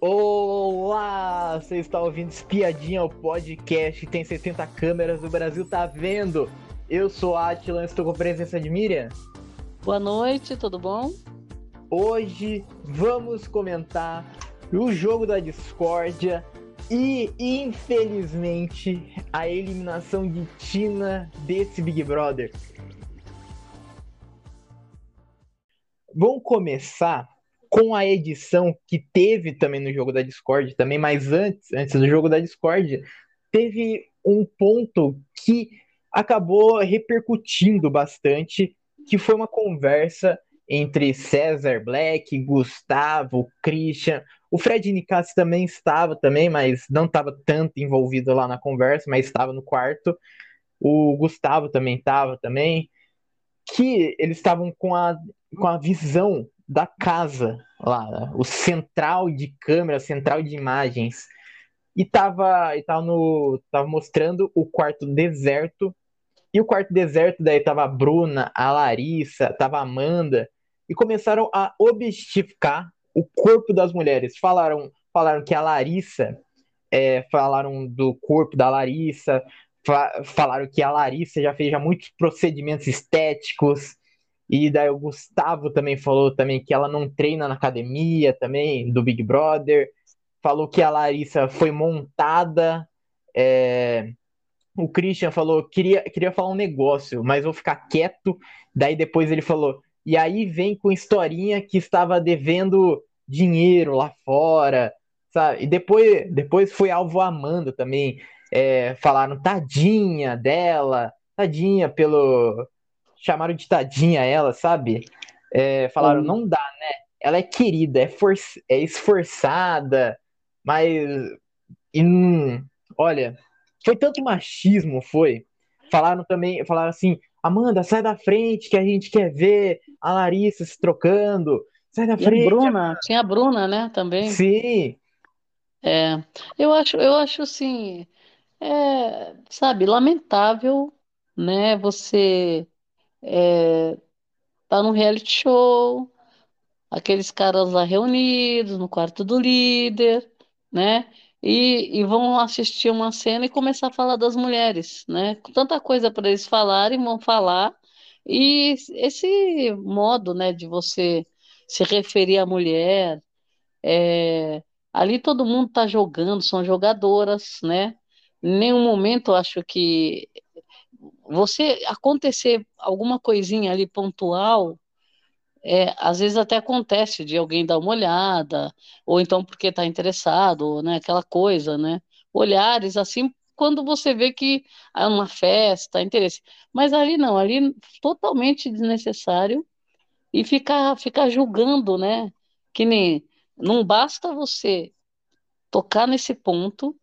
Olá! Você está ouvindo Espiadinha, o podcast tem 60 câmeras, o Brasil tá vendo. Eu sou Atila, estou com a presença de Miriam. Boa noite, tudo bom? Hoje vamos comentar o jogo da discórdia e, infelizmente, a eliminação de Tina desse Big Brother. Vamos começar com a edição que teve também no jogo da Discord, também, mas antes, antes do jogo da Discord, teve um ponto que acabou repercutindo bastante, que foi uma conversa entre César Black, Gustavo, Christian, o Fred Nicassi também estava também, mas não estava tanto envolvido lá na conversa, mas estava no quarto. O Gustavo também estava também, que eles estavam com a, com a visão da casa lá, o central de câmera, central de imagens. E tava, e tava, no, tava mostrando o quarto deserto. E o quarto deserto, daí tava a Bruna, a Larissa, tava a Amanda. E começaram a objetificar o corpo das mulheres. Falaram, falaram que a Larissa, é, falaram do corpo da Larissa, fa falaram que a Larissa já fez já muitos procedimentos estéticos, e daí o Gustavo também falou também que ela não treina na academia também, do Big Brother. Falou que a Larissa foi montada. É... O Christian falou, queria, queria falar um negócio, mas vou ficar quieto. Daí depois ele falou, e aí vem com historinha que estava devendo dinheiro lá fora, sabe? E depois, depois foi alvo Amanda também. É, falaram tadinha dela, tadinha pelo, chamaram de tadinha ela, sabe? É, falaram, não dá, né? Ela é querida, é, for é esforçada, mas. E, olha, foi tanto machismo, foi. Falaram também, falaram assim, Amanda, sai da frente que a gente quer ver a Larissa se trocando. Sai da e frente. A Bruna, tinha a Bruna, né, também. Sim. É, eu acho, eu acho assim, é, sabe, lamentável, né, você é, tá num reality show, aqueles caras lá reunidos no quarto do líder, né? E, e vão assistir uma cena e começar a falar das mulheres, né? Tanta coisa para eles falarem, vão falar. E esse modo, né, de você se referir à mulher, é, ali todo mundo está jogando, são jogadoras, né? Em nenhum momento eu acho que você acontecer alguma coisinha ali pontual, é, às vezes até acontece de alguém dar uma olhada, ou então porque está interessado, né, aquela coisa, né? Olhares assim, quando você vê que é uma festa, interesse. Mas ali não, ali totalmente desnecessário e ficar, ficar julgando, né? Que nem não basta você tocar nesse ponto,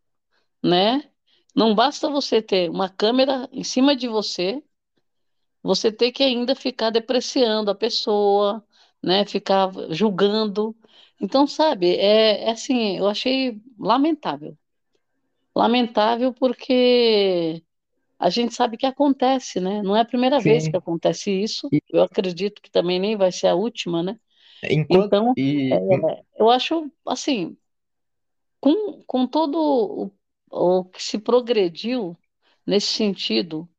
né? Não basta você ter uma câmera em cima de você, você ter que ainda ficar depreciando a pessoa, né? Ficar julgando. Então, sabe, é, é assim, eu achei lamentável. Lamentável porque a gente sabe que acontece, né? Não é a primeira Sim. vez que acontece isso. Eu acredito que também nem vai ser a última, né? Enquanto, Então, e, é, eu acho assim, com, com todo o ou que se progrediu nesse sentido,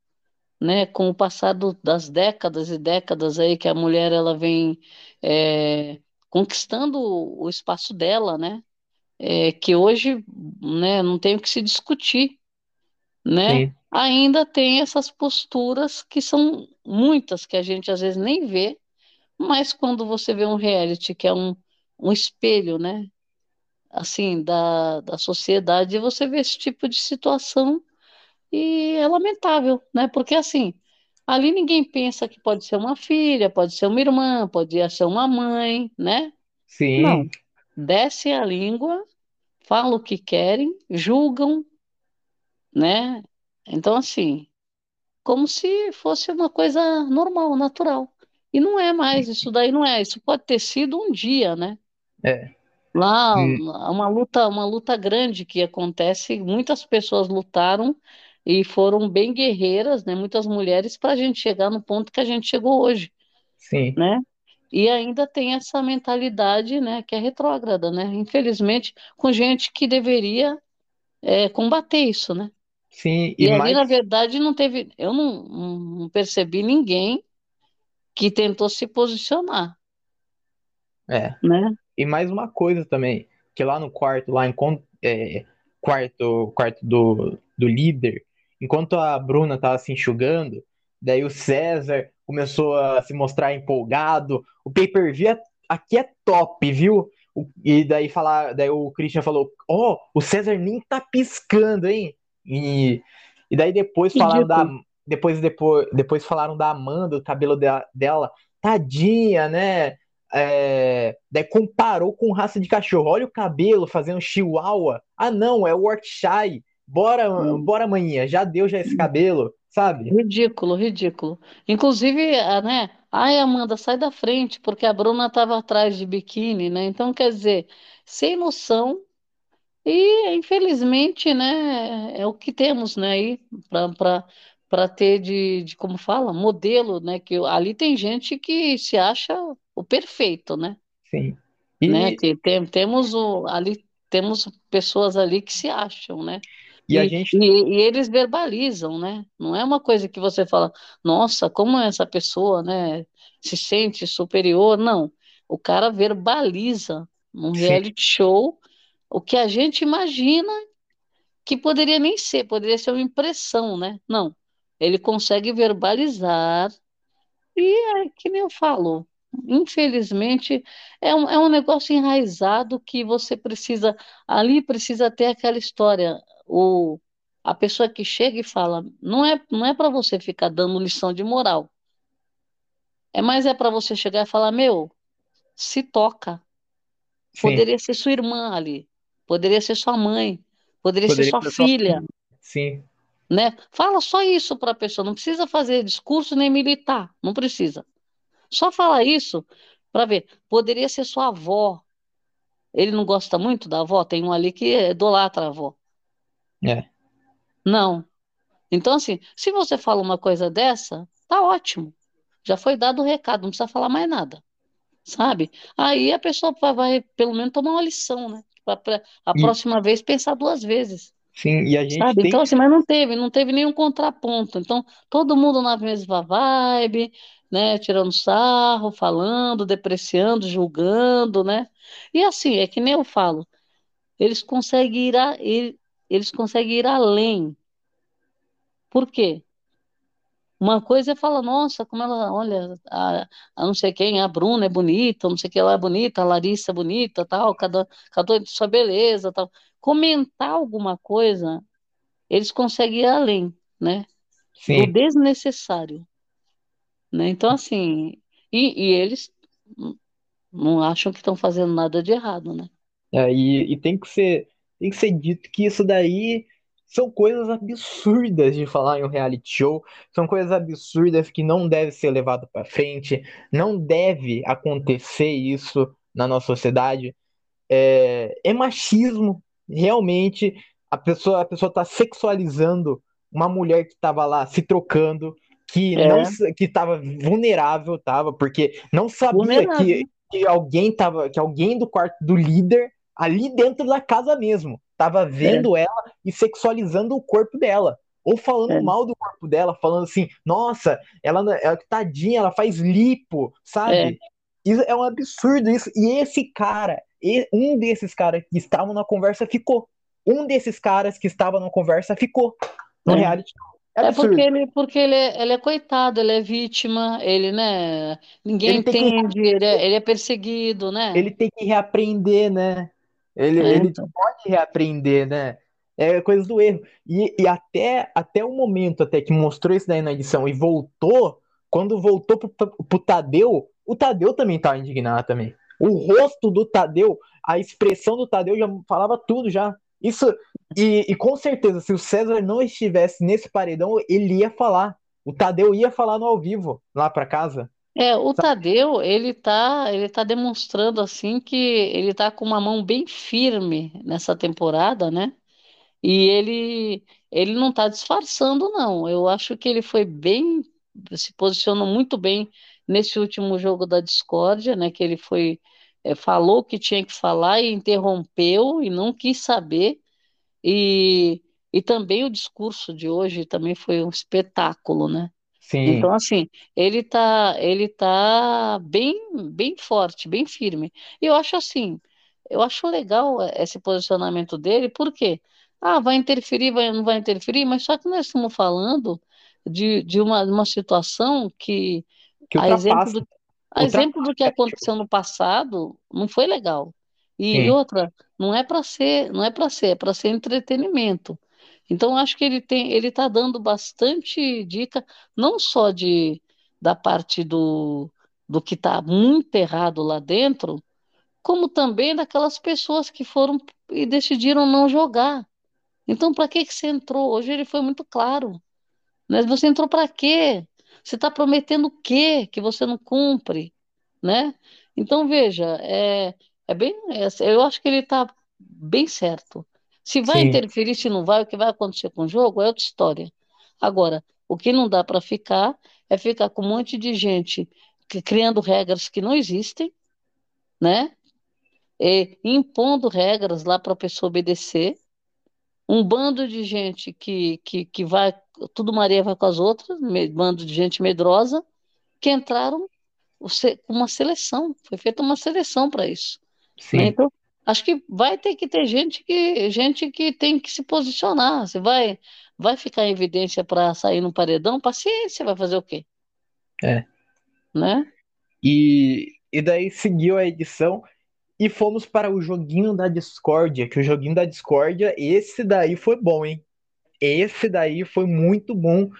né, com o passar do, das décadas e décadas aí que a mulher ela vem é, conquistando o espaço dela, né, é, que hoje, né, não tem o que se discutir, né, sim. ainda tem essas posturas que são muitas que a gente às vezes nem vê, mas quando você vê um reality que é um, um espelho, né, assim, da, da sociedade, você vê esse tipo de situação e é lamentável, né? Porque assim, ali ninguém pensa que pode ser uma filha, pode ser uma irmã, pode ser uma mãe, né? Sim. Não. Desce a língua, falam o que querem, julgam, né? Então, assim, como se fosse uma coisa normal, natural. E não é mais, isso daí não é. Isso pode ter sido um dia, né? É. Lá, Hum, uma luta, uma luta grande que acontece, muitas pessoas lutaram e foram bem guerreiras, né? Muitas mulheres para a gente chegar no ponto que a gente chegou hoje, sim. né? E ainda tem essa mentalidade, né, que é retrógrada, né? Infelizmente, com gente que deveria é, combater isso, né? Sim, e E ali, mais, na verdade, não teve, eu não, não percebi ninguém que tentou se posicionar, é, né? E mais uma coisa também, que lá no quarto, lá enquanto é, quarto, quarto do, do líder, enquanto a Bruna tava se enxugando, daí o César começou a se mostrar empolgado. O pay-per-view é- aqui é top, viu? E daí falar, daí o Christian falou: "Ó, o César nem tá piscando, hein?" E, e daí depois falaram da depois depois depois falaram da Amanda, o cabelo de- dela, tadinha, né? É, daí comparou com raça de cachorro. Olha o cabelo fazendo chihuahua. Ah, não, é o Yorkshire. Bora, Hum, bora, maninha. Já deu já esse cabelo, sabe? Ridículo, ridículo. Inclusive, a, né? Ai, Amanda, sai da frente, porque a Bruna estava atrás de biquíni, né? Então, quer dizer, sem noção e, infelizmente, né? É o que temos, né? Aí, para para ter de, de, como fala, modelo, né? Que ali tem gente que se acha o perfeito, né? Sim. né? E, Que tem, temos o, ali temos pessoas ali que se acham, né? e a E, gente, e, e eles verbalizam, né? Não é uma coisa que você fala, nossa, como essa pessoa, né, se sente superior. Não. O cara verbaliza num sim, reality show o que a gente imagina que poderia nem ser, poderia ser uma impressão, né? Não. Ele consegue verbalizar e é que nem eu falo, infelizmente, é um, é um negócio enraizado que você precisa, ali precisa ter aquela história. O, a pessoa que chega e fala, não é, não é para você ficar dando lição de moral, é mais é para você chegar e falar, meu, se toca. sim, Poderia ser sua irmã ali, poderia ser sua mãe, poderia ser poderia sua ser só filha, sim, né? Fala só isso para a pessoa, não precisa fazer discurso nem militar, não precisa. Só falar isso para ver. Poderia ser sua avó. Ele não gosta muito da avó? Tem um ali que idolatra a avó. é, Não. Então, assim, se você fala uma coisa dessa, tá ótimo. Já foi dado o recado, não precisa falar mais nada, sabe? Aí a pessoa vai, vai, pelo menos tomar uma lição, né? Para a e próxima vez pensar duas vezes. Sim, e a gente Sabe? tem Então, assim, mas não teve, não teve nenhum contraponto. Então, todo mundo na mesma vibe, né? Tirando sarro, falando, depreciando, julgando, né? E assim, é que nem eu falo, eles conseguem ir, a, eles conseguem ir além. Por quê? Uma coisa é falar, nossa, como ela, olha, a, a não sei quem, a Bruna é bonita, não sei quem ela é bonita, a Larissa é bonita, tal, cada, cada um de sua beleza, tal. Comentar alguma coisa, eles conseguem ir além, né? sim, desnecessário, né? Então, assim, e, e eles não acham que estão fazendo nada de errado, né? é, e, e tem que ser tem que ser dito que isso daí são coisas absurdas de falar em um reality show, são coisas absurdas que não deve ser levado para frente, não deve acontecer isso na nossa sociedade. é, é machismo, realmente. A pessoa, a pessoa tá sexualizando uma mulher que tava lá se trocando, que não É, sa- que tava vulnerável, tava, porque não sabia que, vulnerável. que alguém tava, que alguém do quarto do líder ali dentro da casa mesmo tava É, vendo ela e sexualizando o corpo dela. Ou falando é, mal do corpo dela, falando assim, nossa, ela, ela tadinha, ela faz lipo, é, sabe? Isso é um absurdo isso. E esse cara, e- um desses caras que estavam na conversa ficou. Um desses caras que estava na conversa ficou no é. reality show. É É porque ele, porque ele é, ele é coitado, ele é vítima, ele, né? Ninguém Ele tem que, entende, ele é, ele é perseguido, né? ele tem que reaprender, né? Ele, É, ele então. pode reaprender, né? É coisa do erro. E, e até, até o momento até que mostrou isso daí na edição e voltou, quando voltou pro, pro Tadeu, o Tadeu também tava indignado também. O rosto do Tadeu, a expressão do Tadeu já falava tudo já. Isso, e, e com certeza, se o César não estivesse nesse paredão, ele ia falar. O Tadeu ia falar no ao vivo, lá pra casa. É, o sabe? Tadeu, ele tá, ele tá demonstrando assim que ele tá com uma mão bem firme nessa temporada, né? E ele, ele não está disfarçando, não. Eu acho que ele foi bem, se posicionou muito bem nesse último jogo da discórdia, né, que ele foi, é, falou que tinha que falar e interrompeu e não quis saber, e, e também o discurso de hoje também foi um espetáculo, né? Então, Sim, assim, ele tá, ele tá bem, bem forte, bem firme. E eu acho assim, eu acho legal esse posicionamento dele, porque, ah, vai interferir, vai, não vai interferir, mas só que nós estamos falando de, de uma, uma situação que, que a exemplo do, a exemplo do que aconteceu no passado, não foi legal. E, Sim, outra, não é para ser, não é para ser, é para ser entretenimento. Então, acho que ele tem, ele está dando bastante dica não só de da parte do, do que está muito errado lá dentro, como também daquelas pessoas que foram e decidiram não jogar. Então, para que que você entrou? Hoje ele foi muito claro. Né? Você entrou para quê? Você está prometendo o quê que você não cumpre? Né? Então, veja, é, é bem, é, eu acho que ele está bem certo. Se vai sim, interferir, se não vai, o que vai acontecer com o jogo é outra história. Agora, o que não dá para ficar é ficar com um monte de gente que- criando regras que não existem, né? E impondo regras lá para a pessoa obedecer. Um bando de gente que, que, que vai, tudo Maria vai com as outras, me- bando de gente medrosa, que entraram se- uma seleção, foi feita uma seleção para isso, né? sim. Então, acho que vai ter que ter gente que, gente que tem que se posicionar. Você vai, vai ficar em evidência para sair no paredão? Paciência, vai fazer o quê? É. Né? E, e daí seguiu a edição e fomos para o joguinho da discórdia, que o joguinho da discórdia, esse daí foi bom, hein? Esse daí foi muito bom,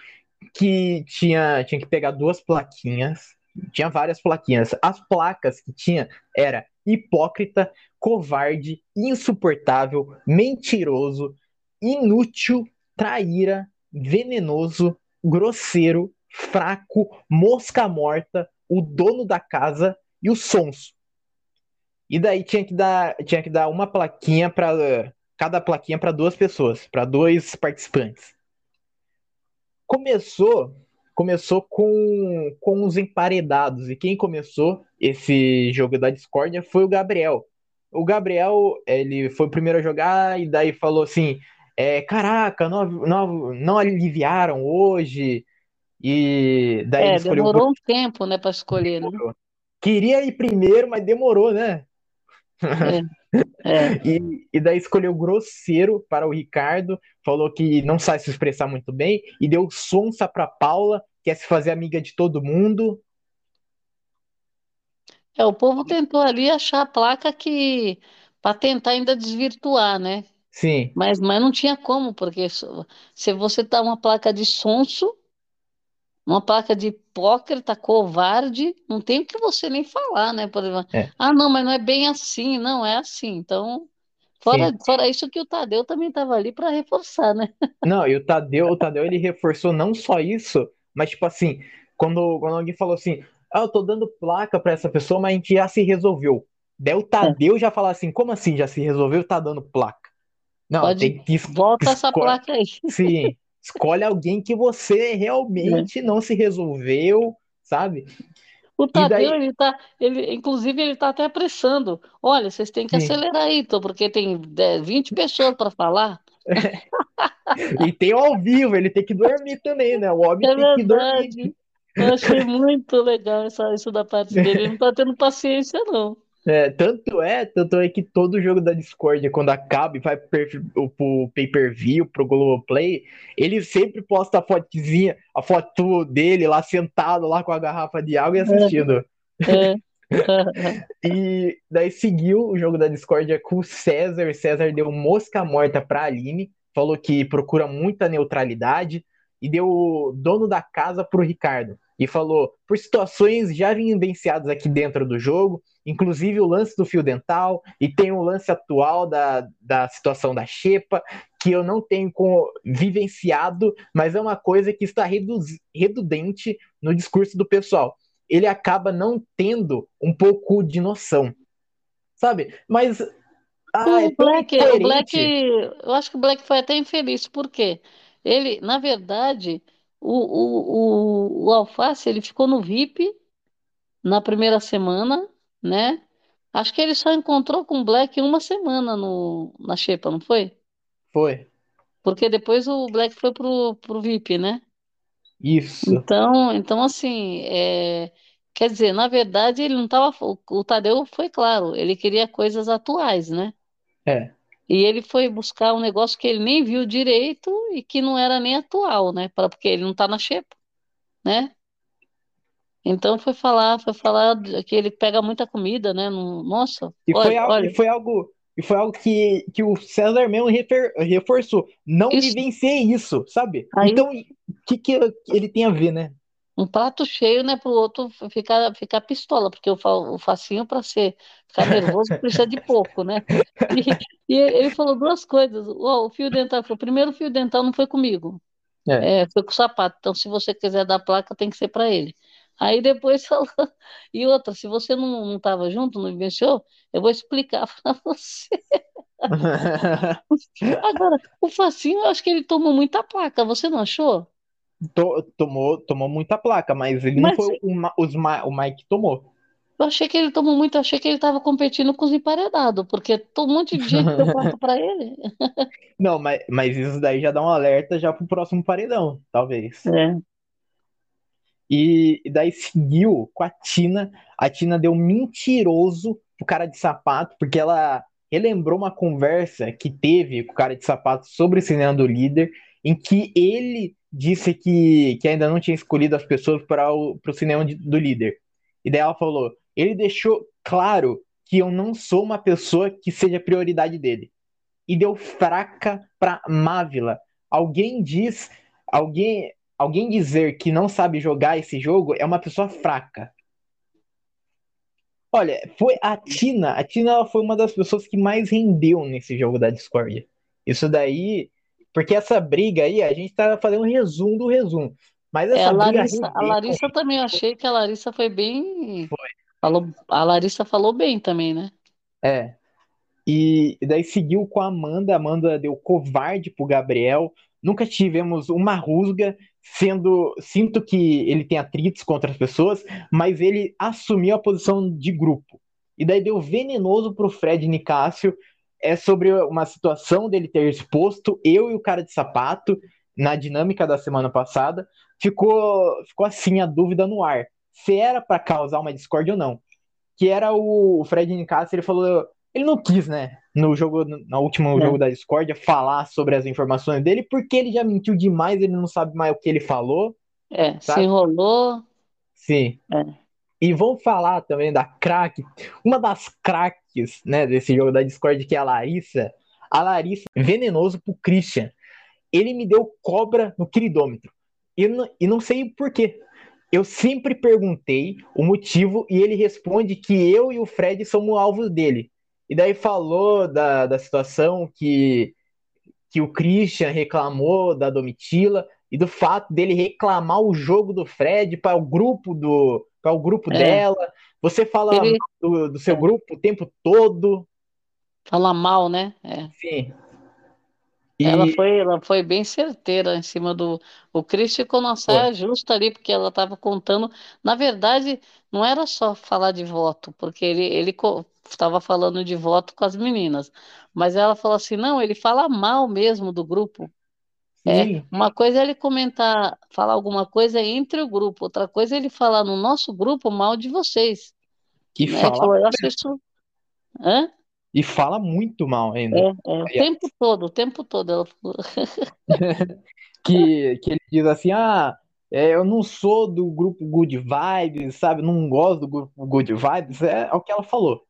que tinha, tinha que pegar duas plaquinhas, tinha várias plaquinhas. As placas que tinha era hipócrita, covarde, insuportável, mentiroso, inútil, traíra, venenoso, grosseiro, fraco, mosca morta, o dono da casa e o sonso. E daí tinha que dar, tinha que dar uma plaquinha para cada plaquinha para duas pessoas, para dois participantes. Começou, começou com com os emparedados e quem começou esse jogo da discórdia foi o Gabriel. O Gabriel, ele foi o primeiro a jogar e daí falou assim: é, "Caraca, não, não, não aliviaram hoje". E daí É, demorou um tempo, né, para escolher, né? Queria ir primeiro, mas demorou, né? É, é. E, e daí escolheu grosseiro para o Ricardo, falou que não sabe se expressar muito bem, e deu sonsa para Paula, quer se fazer amiga de todo mundo. É, o povo tentou ali achar a placa que para tentar ainda desvirtuar, né? Sim, Mas, mas não tinha como, porque se você tá uma placa de sonso, uma placa de hipócrita, covarde, não tem o que você nem falar, né? Por exemplo, é, ah, não, mas não é bem assim, não é assim. Então, fora, sim. fora isso que o Tadeu também estava ali para reforçar, né? Não, e o Tadeu, o Tadeu ele reforçou não só isso, mas tipo assim, quando, quando alguém falou assim, ah, eu tô dando placa para essa pessoa, mas a gente já se resolveu. Daí o Tadeu já fala assim, como assim já se resolveu? Tá dando placa? Não, Pode, tem que volta essa placa aí. sim, escolhe alguém que você É. realmente não se resolveu, sabe? O Tadeu, daí, ele tá, ele, inclusive, ele tá até apressando. Olha, vocês têm que sim. acelerar aí, tô, porque tem 10, 20 pessoas para falar. E tem ao vivo, ele tem que dormir também, né? O homem É tem que dormir. verdade. Eu achei muito legal essa, isso da parte dele. Ele não tá tendo paciência, não. É, tanto é, tanto é que todo jogo da Discord, quando acaba e vai pro, pro pay-per-view, pro Globoplay, ele sempre posta a fotozinha, a foto dele lá sentado lá com a garrafa de água e assistindo. É, é. E daí seguiu o jogo da Discord com o César. César deu mosca morta pra Aline, falou que procura muita neutralidade, e deu o dono da casa pro Ricardo. E falou, por situações já vivenciadas aqui dentro do jogo, inclusive o lance do fio dental, e tem o lance atual da, da situação da Xepa, que eu não tenho vivenciado, mas é uma coisa que está redundante no discurso do pessoal ele acaba não tendo um pouco de noção, sabe? Mas ah, é O Black, o Black, eu acho que o Black foi até infeliz, por quê? Ele, na verdade, o, o, o, o Alface, ele ficou no VIP na primeira semana, né? Acho que ele só encontrou com o Black uma semana no, na Xepa, não foi? Foi. Porque depois o Black foi pro, pro VIP, né? Isso. Então, então assim, é, quer dizer, na verdade ele não estava. O, Tadeu foi claro, ele queria coisas atuais, né? É. E ele foi buscar um negócio que ele nem viu direito e que não era nem atual, né? Pra- Porque ele não tá na xepa, né? Então foi falar, foi falar que ele pega muita comida, né? Nossa, E foi, olha, al- e olha, foi algo, e foi algo que, que o César mesmo refer- reforçou. Não isso vivenciei isso, sabe? aí Então, o que, que ele tem a ver, né? um prato cheio, né, pro outro ficar ficar pistola, porque o, o facinho para ser ficar nervoso precisa de pouco, né? E, e ele falou duas coisas. O, o fio dental, foi o primeiro fio dental não foi comigo. É. É, foi com o sapato. Então, se você quiser dar placa, tem que ser para ele. Aí depois falou. E outra, se você não não estava junto, não vivenciou, eu vou explicar para você. Agora, o Facinho, eu acho que ele tomou muita placa, você não achou? To- Tomou, tomou muita placa, mas ele não Mas foi o, os o Mike que tomou. eu achei que ele tomou muito, achei que ele estava competindo com os emparedados, porque um monte de gente deu placa para ele. Não, mas, mas isso daí já dá um alerta já pro próximo paredão, talvez. É, E, e daí seguiu com a Tina. A Tina deu mentiroso pro cara de sapato, porque ela relembrou uma conversa que teve com o cara de sapato sobre o cinema do líder, em que ele disse que, que ainda não tinha escolhido as pessoas para o pro cinema de- do líder. E daí ela falou: ele deixou claro que eu não sou uma pessoa que seja prioridade dele. E deu fraca pra Mávila. Alguém diz, alguém, alguém dizer que não sabe jogar esse jogo é uma pessoa fraca. Olha, foi a Tina. A Tina ela foi uma das pessoas que mais rendeu nesse jogo da Discord. Isso daí, porque essa briga aí, a gente tá fazendo um resumo do resumo. Mas é, a essa briga Larissa, a rendeu. Larissa também, achei que a Larissa foi bem. Foi. Falou, a Larissa falou bem também, né? É. E daí seguiu com a Amanda. A Amanda deu covarde pro Gabriel. Nunca tivemos uma rusga, sendo. Sinto que ele tem atritos contra as pessoas, mas ele assumiu a posição de grupo. E daí deu venenoso pro Fred Nicásio. É sobre uma situação dele ter exposto eu e o cara de sapato na dinâmica da semana passada. Ficou, ficou assim a dúvida no ar. Se era para causar uma discórdia ou não. Que era o, o Fred Nicásio, ele falou ele não quis, né, no jogo, no último É. jogo da Discordia, falar sobre as informações dele, porque ele já mentiu demais, ele não sabe mais o que ele falou. É, se Sabe? enrolou. Sim. É. E vamos falar também da craque, uma das craques, né, desse jogo da Discord, que é a Larissa. A Larissa, venenoso pro Christian. Ele me deu cobra no queridômetro. E, não- e não sei por quê. Eu sempre perguntei o motivo e ele responde que eu e o Fred somos alvos dele. E daí falou da, da situação que, que o Christian reclamou da Domitila e do fato dele reclamar o jogo do Fred para o grupo do para o grupo É. dela. Você fala Ele do, do seu É. grupo o tempo todo. fala mal, né? É. Sim. E Ela foi, ela foi bem certeira em cima do. O Chris ficou numa saia justa ali, porque ela estava contando. Na verdade, não era só falar de voto, porque ele, ele estava falando de voto com as meninas. Mas ela falou assim: não, ele fala mal mesmo do grupo. É, uma coisa é ele comentar, falar alguma coisa entre o grupo, outra coisa é ele falar no nosso grupo mal de vocês. que Né? fala Falou, eu acho isso. Hã? e fala muito mal ainda. É, é, o tempo todo, o tempo todo. Ela falou. que, que ele diz assim: ah, é, eu não sou do grupo Good Vibes, sabe? Não gosto do grupo Good Vibes. É, o que ela falou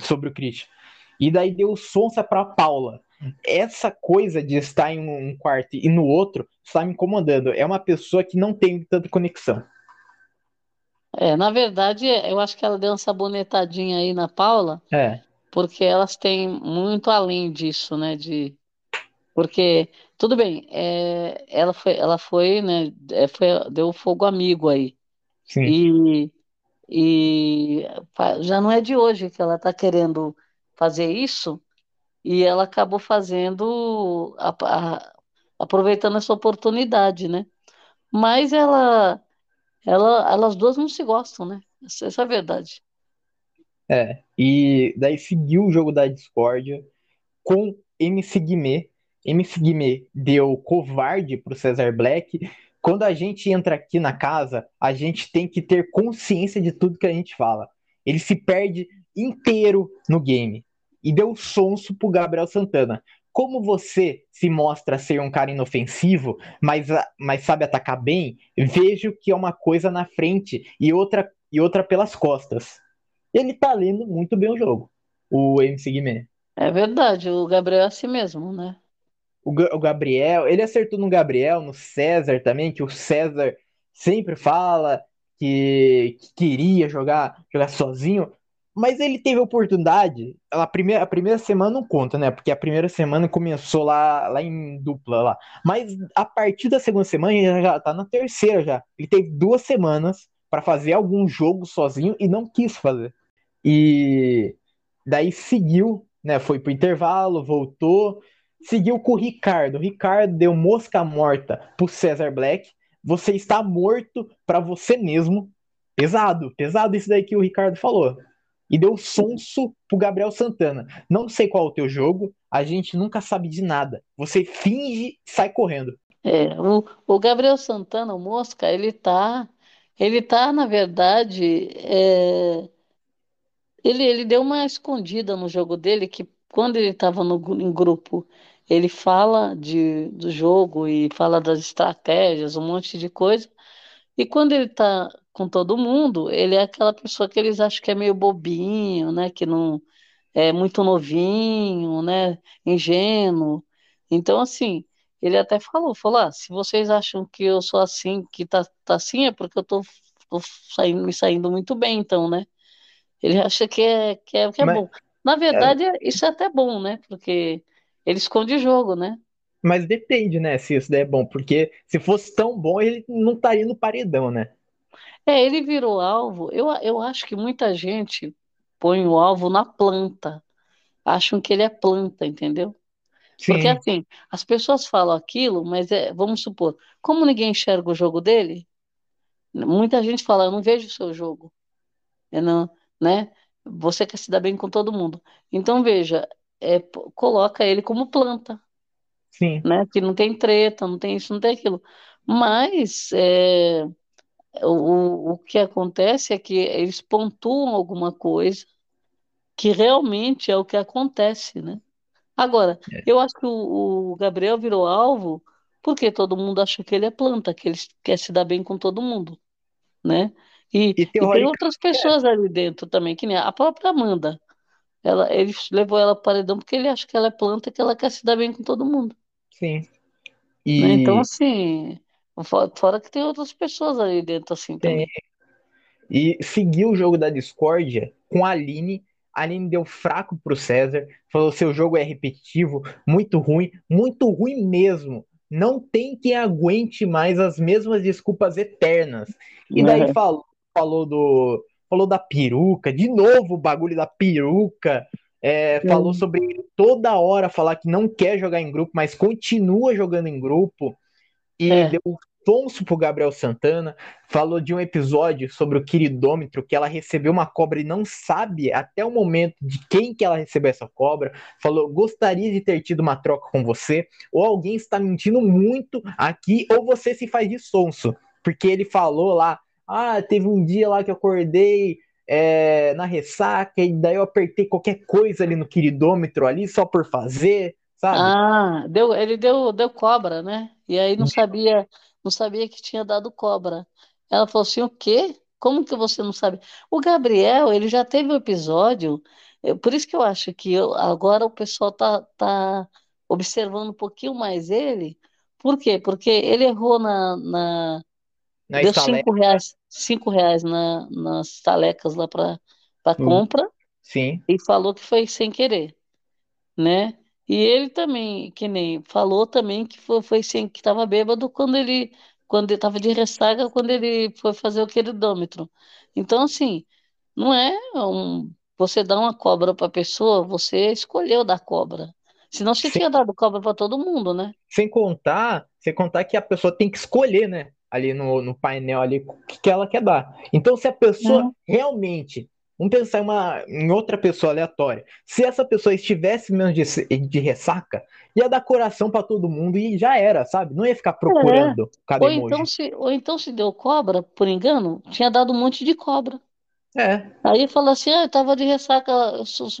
sobre o Christian. E daí deu sonsa pra Paula. Essa coisa de estar em um quarto e no outro está me incomodando. É uma pessoa que não tem tanta conexão. É, na verdade, eu acho que ela deu uma sabonetadinha aí na Paula, É, porque elas têm muito além disso, né? De, porque, tudo bem, é, ela foi, ela foi, né? é, foi, deu fogo amigo aí. sim. E, e já não é de hoje que ela está querendo fazer isso, e ela acabou fazendo, a- a- aproveitando essa oportunidade, né? Mas ela. ela, elas duas não se gostam, né? Essa, essa é a verdade. É, e daí seguiu o jogo da discórdia com MC Guimê. MC Guimê deu covarde pro Cesar Black. Quando a gente entra aqui na casa, a gente tem que ter consciência de tudo que a gente fala. Ele se perde inteiro no game e deu sonso pro Gabriel Santana. Como você se mostra ser um cara inofensivo, mas, mas sabe atacar bem, vejo que é uma coisa na frente e outra, e outra pelas costas. Ele tá lendo muito bem o jogo, o MC Guimê. É verdade, o Gabriel é assim mesmo, né? O, o Gabriel, ele acertou no Gabriel, no César também, que o César sempre fala que, que queria jogar, jogar sozinho, mas ele teve oportunidade. A primeira, a primeira semana não conta, né? Porque a primeira semana começou lá, lá em dupla lá. Mas a partir da segunda semana ele já tá na terceira já. Ele teve duas semanas para fazer algum jogo sozinho e não quis fazer. E daí seguiu, né? Foi pro intervalo, voltou, seguiu com o Ricardo. O Ricardo deu mosca morta pro Cesar Black. Você está morto para você mesmo. Pesado, pesado isso daí que o Ricardo falou e deu sonso pro Gabriel Santana. Não sei qual é o teu jogo, a gente nunca sabe de nada. Você finge e sai correndo. É, o, o Gabriel Santana, o Mosca, ele tá, ele tá, na verdade, é, ele, ele deu uma escondida no jogo dele, que quando ele estava em grupo, ele fala de, do jogo e fala das estratégias, um monte de coisa, e quando ele está com todo mundo, ele é aquela pessoa que eles acham que é meio bobinho, né? Que não é muito novinho, né? Ingênuo. Então, assim, ele até falou, falou, ah, se vocês acham que eu sou assim, que tá, tá assim, é porque eu tô, tô saindo, me saindo muito bem, então, né? Ele acha que é, que é, que é Mas, bom. Na verdade, é, isso é até bom, né? Porque ele esconde o jogo, né? mas depende, né? Se isso é bom, porque se fosse tão bom, ele não estaria no paredão, né? É, ele virou alvo. Eu, eu acho que muita gente põe o alvo na planta. Acham que ele é planta, entendeu? Porque Sim, assim, as pessoas falam aquilo, mas é, vamos supor, como ninguém enxerga o jogo dele, muita gente fala, eu não vejo o seu jogo. Eu não, né? Você quer se dar bem com todo mundo. Então, veja, é, coloca ele como planta, sim, né? Que não tem treta, não tem isso, não tem aquilo. Mas é, o, o que acontece é que eles pontuam alguma coisa que realmente é o que acontece, né? Agora, é. eu acho que o, o Gabriel virou alvo porque todo mundo acha que ele é planta, que ele quer se dar bem com todo mundo, né? E, E e tem outras é, pessoas ali dentro também, que nem a própria Amanda. Ela, ele levou ela para o paredão porque ele acha que ela é planta, que ela quer se dar bem com todo mundo, sim. né? Então, E assim, fo- fora que tem outras pessoas ali dentro assim tem também. E seguiu o jogo da discórdia com a Aline. A Aline deu fraco pro César, falou: seu jogo é repetitivo, muito ruim, muito ruim mesmo. Não tem quem aguente mais as mesmas desculpas eternas. E daí falou, falou do. Falou da peruca, de novo o bagulho da peruca. É, falou sobre toda hora falar que não quer jogar em grupo, mas continua jogando em grupo e É. deu um sonso pro Gabriel Santana, falou de um episódio sobre o queridômetro, que ela recebeu uma cobra e não sabe até o momento de quem que ela recebeu essa cobra, falou, gostaria de ter tido uma troca com você, ou alguém está mentindo muito aqui, ou você se faz de sonso, porque ele falou lá, ah, teve um dia lá que eu acordei é, na ressaca, e daí eu apertei qualquer coisa ali no queridômetro ali, só por fazer, sabe? Ah, deu, ele deu, deu cobra, né? E aí não sabia, não sabia que tinha dado cobra. Ela falou assim, o quê? Como que você não sabe? O Gabriel, ele já teve um episódio, é por isso que eu acho que eu- agora o pessoal tá, tá observando um pouquinho mais ele. Por quê? Porque ele errou na, na- Na deu estaleca, cinco reais, cinco reais na, nas estalecas lá para para compra sim, e falou que foi sem querer né? E ele também, que nem falou também que foi, foi assim, que estava bêbado quando ele quando ele estava de ressaca quando ele foi fazer o queridômetro. Então assim, não é um você dá uma cobra para a pessoa, você escolheu dar cobra. Senão você sem, tinha dado cobra para todo mundo, né? sem contar, sem contar que a pessoa tem que escolher, né? Ali no, no painel ali o que, que ela quer dar. Então, se a pessoa Não. realmente Vamos pensar em, uma, em outra pessoa aleatória. Se essa pessoa estivesse mesmo de, de ressaca, ia dar coração para todo mundo e já era, sabe? Não ia ficar procurando É. cada Ou emoji. então se, ou então se deu cobra, por engano, tinha dado um monte de cobra. É, Aí fala assim, ah, eu tava de ressaca,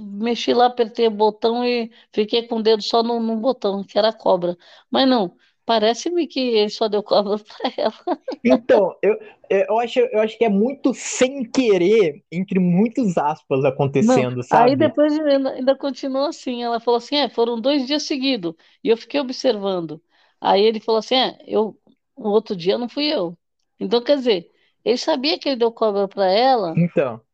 mexi lá, apertei o botão e fiquei com o dedo só no, no botão, que era cobra. Mas não, parece-me que ele só deu cobra pra ela. Então, eu, eu, acho, eu acho que é muito sem querer, entre muitos aspas, Não, acontecendo, aí sabe? depois ainda, ainda continuou assim. Ela falou assim: é, foram dois dias seguidos. E eu fiquei observando. Aí ele falou assim: é, eu, o outro dia não fui eu. Então, quer dizer, ele sabia que ele deu cobra para ela. Então,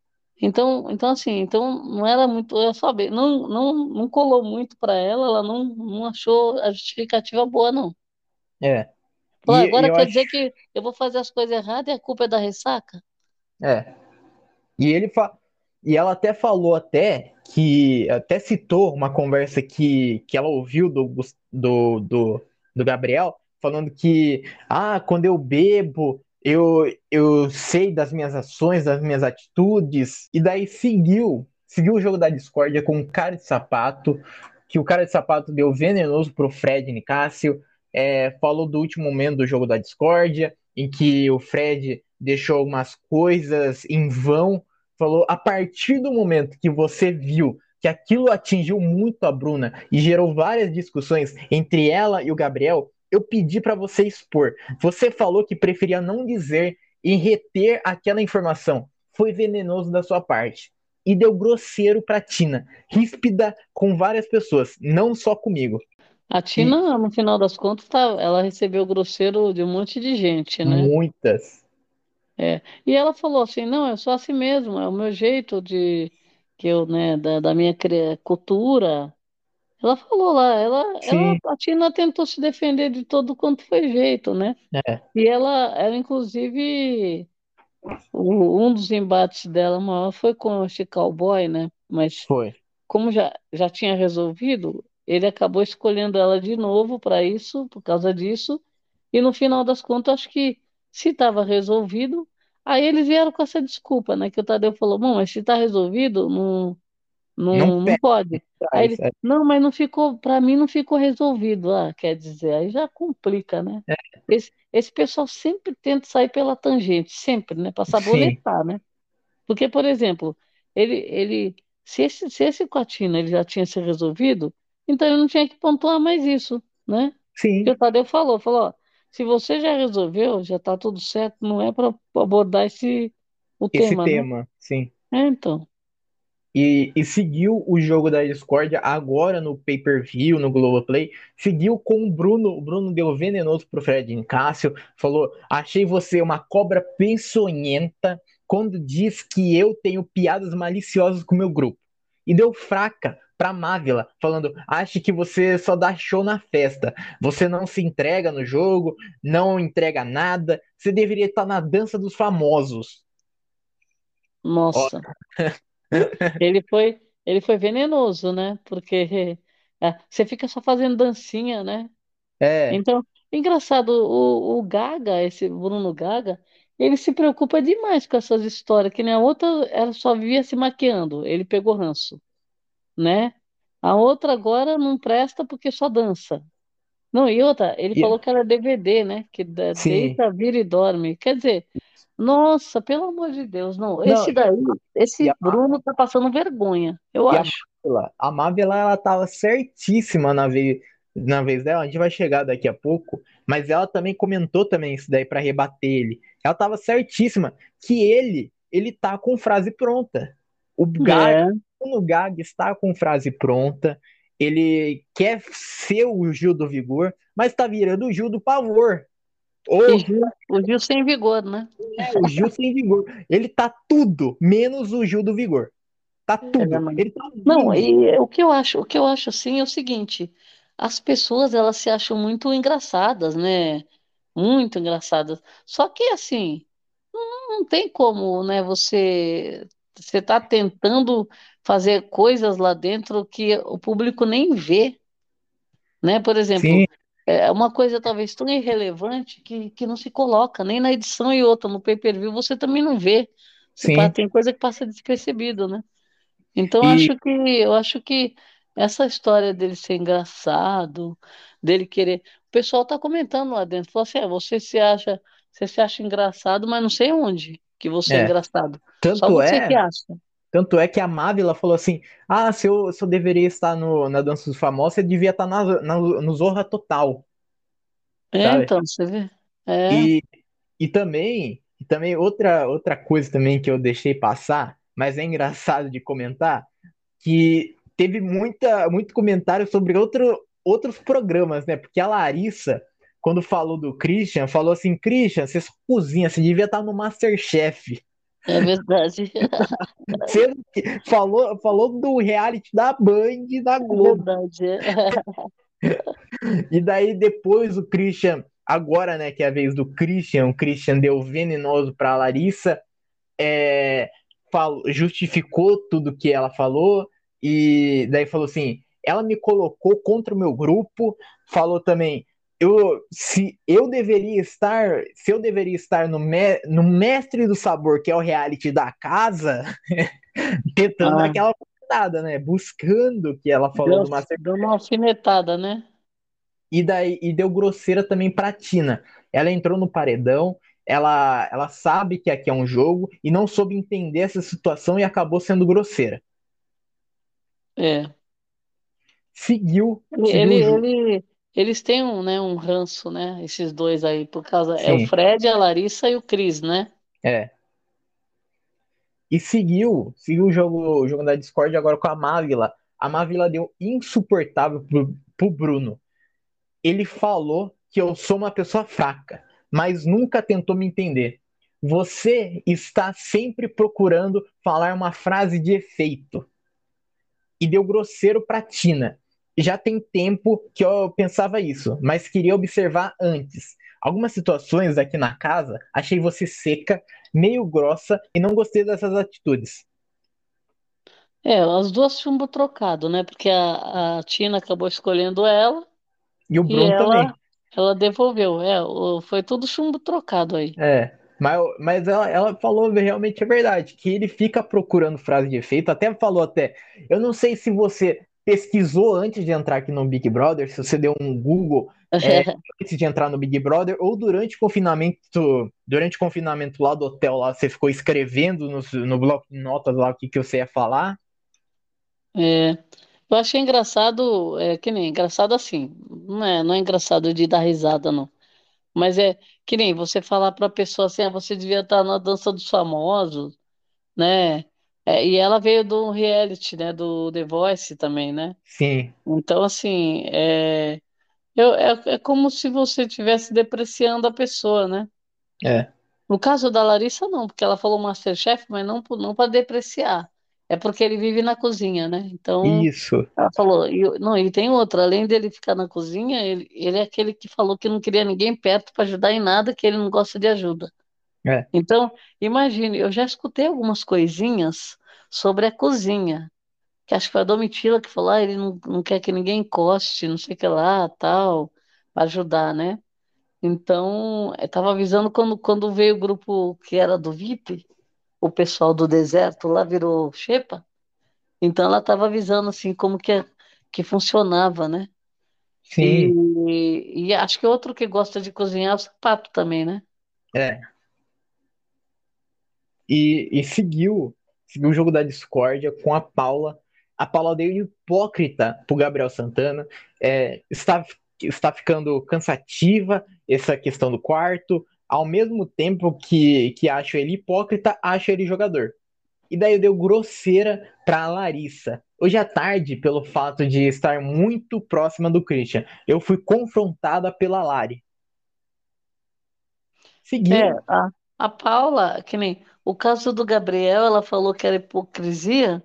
Então, então assim, então não era muito, eu sabe, não, não, não colou muito para ela. Ela não, não achou a justificativa boa, não. É. Falou, E, agora quer acho. dizer que eu vou fazer as coisas erradas e a culpa é da ressaca? É. E ele fa... e ela até falou até que até citou uma conversa que, que ela ouviu do, do, do, do Gabriel falando que ah, quando eu bebo, eu, eu sei das minhas ações, das minhas atitudes, e daí seguiu, seguiu o jogo da discórdia com um cara de sapato, que o cara de sapato deu venenoso pro Fred Nicásio, é, falou do último momento do jogo da discórdia, em que o Fred deixou algumas coisas em vão falou a partir do momento que você viu que aquilo atingiu muito a Bruna e gerou várias discussões entre ela e o Gabriel, eu pedi para você expor. Você falou que preferia não dizer e reter aquela informação. Foi venenoso da sua parte. E deu grosseiro pra Tina, ríspida com várias pessoas, não só comigo. A Tina, no final das contas, tá, ela recebeu grosseiro de um monte de gente, né? muitas. É. E ela falou assim, não, eu sou assim mesmo, é o meu jeito de que eu, né, da, da minha cultura. Ela falou lá, ela, ela, a Tina tentou se defender de todo quanto foi jeito, né? é, E ela, ela inclusive, o- um dos embates dela maior foi com esse cowboy, né? Mas foi. como já, já tinha resolvido, ele acabou escolhendo ela de novo para isso, por causa disso. E no final das contas, acho que se estava resolvido, aí eles vieram com essa desculpa, né? Que o Tadeu falou, bom, mas se está resolvido, não, Não não, não pode. Aí atrás. ele, não, mas não ficou, para mim não ficou resolvido. Ah, quer dizer, aí já complica, né? É, Esse, esse pessoal sempre tenta sair pela tangente, sempre, né? Para sim, sabonetar, né? Porque, por exemplo, ele, ele, se esse, se esse com a Tina ele já tinha se resolvido, então ele não tinha que pontuar mais isso, né? Porque sim. o Tadeu falou, falou, ó, se você já resolveu, já está tudo certo, não é para abordar esse o Esse tema, né? tema, sim. É, então, E, e seguiu o jogo da discórdia agora no pay-per-view, no Globoplay. Seguiu com o Bruno. O Bruno deu venenoso pro Fred Nicásio. Falou: Achei você uma cobra peçonhenta quando diz que eu tenho piadas maliciosas com o meu grupo. E deu fraca pra Mávila, falando: Acho que você só dá show na festa. Você não se entrega no jogo, não entrega nada. Você deveria estar na dança dos famosos. Nossa, ele foi, ele foi venenoso, né? Porque é, você fica só fazendo dancinha, né? é, Então, engraçado, o, o Gaga, esse Bruno Gaga, ele se preocupa demais com essas histórias, que nem a outra, ela só vivia se maquiando, ele pegou ranço, né? A outra agora não presta porque só dança. Não, e outra, ele e- falou que era DVD, né? Que sim. deita, vira e dorme. Quer dizer, nossa, pelo amor de Deus, não. Não, Esse daí, esse a Bruno tá passando vergonha, eu E a acho. Mávila, a Mávila, ela tava certíssima na vez, na vez dela, a gente vai chegar daqui a pouco, mas ela também comentou também isso daí pra rebater ele. Ela tava certíssima que ele, ele tá com frase pronta. O Gag, É, o Gag está com frase pronta, ele quer ser o Gil do Vigor, mas tá virando o Gil do Pavor. Ou Gil, o Gil sem vigor, né? é o Gil sem vigor. Ele tá tudo, menos o Gil do Vigor. Tá É, tudo. Ele tá Não, e o que eu acho, o que eu acho assim é o seguinte, as pessoas elas se acham muito engraçadas, né? Muito engraçadas. Só que assim, não tem como, né? Você você está tentando fazer coisas lá dentro que o público nem vê, né? Por exemplo, Sim, é uma coisa talvez tão irrelevante que, que não se coloca nem na edição e outra, no pay-per-view você também não vê. Sim. tem coisa que passa despercebido, né? Então E acho que eu acho que essa história dele ser engraçado, dele querer, o pessoal tá comentando lá dentro, falou assim, "Ah, você se acha, você se acha engraçado, mas não sei onde que você é é, engraçado. Só tanto você que é, acha. tanto é que a Mávila falou assim: "Ah, se eu, se eu deveria estar no, na Dança dos Famosos, eu devia estar na, na- no Zorra Total", É, sabe? então, você vê. É, E, e também, e também outra outra coisa também que eu deixei passar, mas é engraçado de comentar, que teve muita muito comentário sobre outro, outros programas, né? Porque a Larissa quando falou do Christian, falou assim: Christian, você só cozinha, você devia estar no Masterchef. é verdade. Sendo que falou, falou do reality da Band e da É Globo. verdade. é. E daí depois o Christian, agora, né, que é a vez do Christian, o Christian deu venenoso pra Larissa, é, falou, justificou tudo que ela falou, e daí falou assim: ela me colocou contra o meu grupo, falou também. Eu, se eu deveria estar, se eu deveria estar no, me, no Mestre do Sabor, que é o reality da casa, tentando Ah, aquela nada, né? Buscando o que ela falou deu, do Master deu uma alfinetada, né? e daí e deu grosseira também pra Tina. Ela entrou no paredão, ela, ela sabe que aqui é um jogo e não soube entender essa situação e acabou sendo grosseira. É. Seguiu, Ele, seguiu ele, ele- eles têm um, né, um ranço, né? Esses dois aí, por causa. É o Sim, Fred, a Larissa e o Cris, né? é. E seguiu, seguiu o jogo, o jogo da Discord agora com a Mávila. A Mávila deu insuportável pro, pro Bruno. Ele falou que eu sou uma pessoa fraca, mas nunca tentou me entender. Você está sempre procurando falar uma frase de efeito. e deu grosseiro pra Tina. Já tem tempo que eu pensava isso, mas queria observar antes. Algumas situações aqui na casa, achei você seca, meio grossa e não gostei dessas atitudes. É, as duas chumbo trocado, né? Porque a, a Tina acabou escolhendo ela E o e Bruno também. ela, ela devolveu. É, foi tudo chumbo trocado aí. É. Mas, mas ela, ela falou realmente a verdade, que ele fica procurando frase de efeito, até falou até. Eu não sei se você pesquisou antes de entrar aqui no Big Brother, se você deu um Google é, antes de entrar no Big Brother, ou durante o confinamento, durante o confinamento lá do hotel, lá, você ficou escrevendo no, no bloco de notas lá o que, que você ia falar. É, eu achei engraçado, é, que nem engraçado assim, não é, não é engraçado de dar risada, não. Mas é que nem você falar pra pessoa assim, ah, você devia estar na dança dos famosos, né? É, e ela veio do reality, né? Do The Voice também, né? Sim, Então, assim, é, eu, é, é como se você estivesse depreciando a pessoa, né? é. No caso da Larissa, não, porque ela falou MasterChef, mas não, não para depreciar. É porque ele vive na cozinha, né? Então, Isso. ela falou, e, não, e tem outra, além dele ficar na cozinha, ele, ele é aquele que falou que não queria ninguém perto para ajudar em nada, que ele não gosta de ajuda. É. Então, imagine, eu já escutei algumas coisinhas sobre a cozinha, que acho que foi a Domitila que falou, ah, ele não, não quer que ninguém encoste, não sei o que lá, tal, para ajudar, né? Então, eu estava avisando quando, quando veio o grupo que era do VIP, o pessoal do deserto lá virou xepa, então ela estava avisando assim como que, é- que funcionava, né? Sim, E, e acho que outro que gosta de cozinhar é o sapato também, né? é. E, e seguiu, seguiu o jogo da discórdia com a Paula. A Paula deu hipócrita pro Gabriel Santana. É, está, está ficando cansativa essa questão do quarto. Ao mesmo tempo que, que acho ele hipócrita, acho ele jogador. E daí deu grosseira pra Larissa. Hoje à tarde, pelo fato de estar muito próxima do Christian, eu fui confrontada pela Lari. É, Seguiu, a, a Paula, que nem o caso do Gabriel, ela falou que era hipocrisia,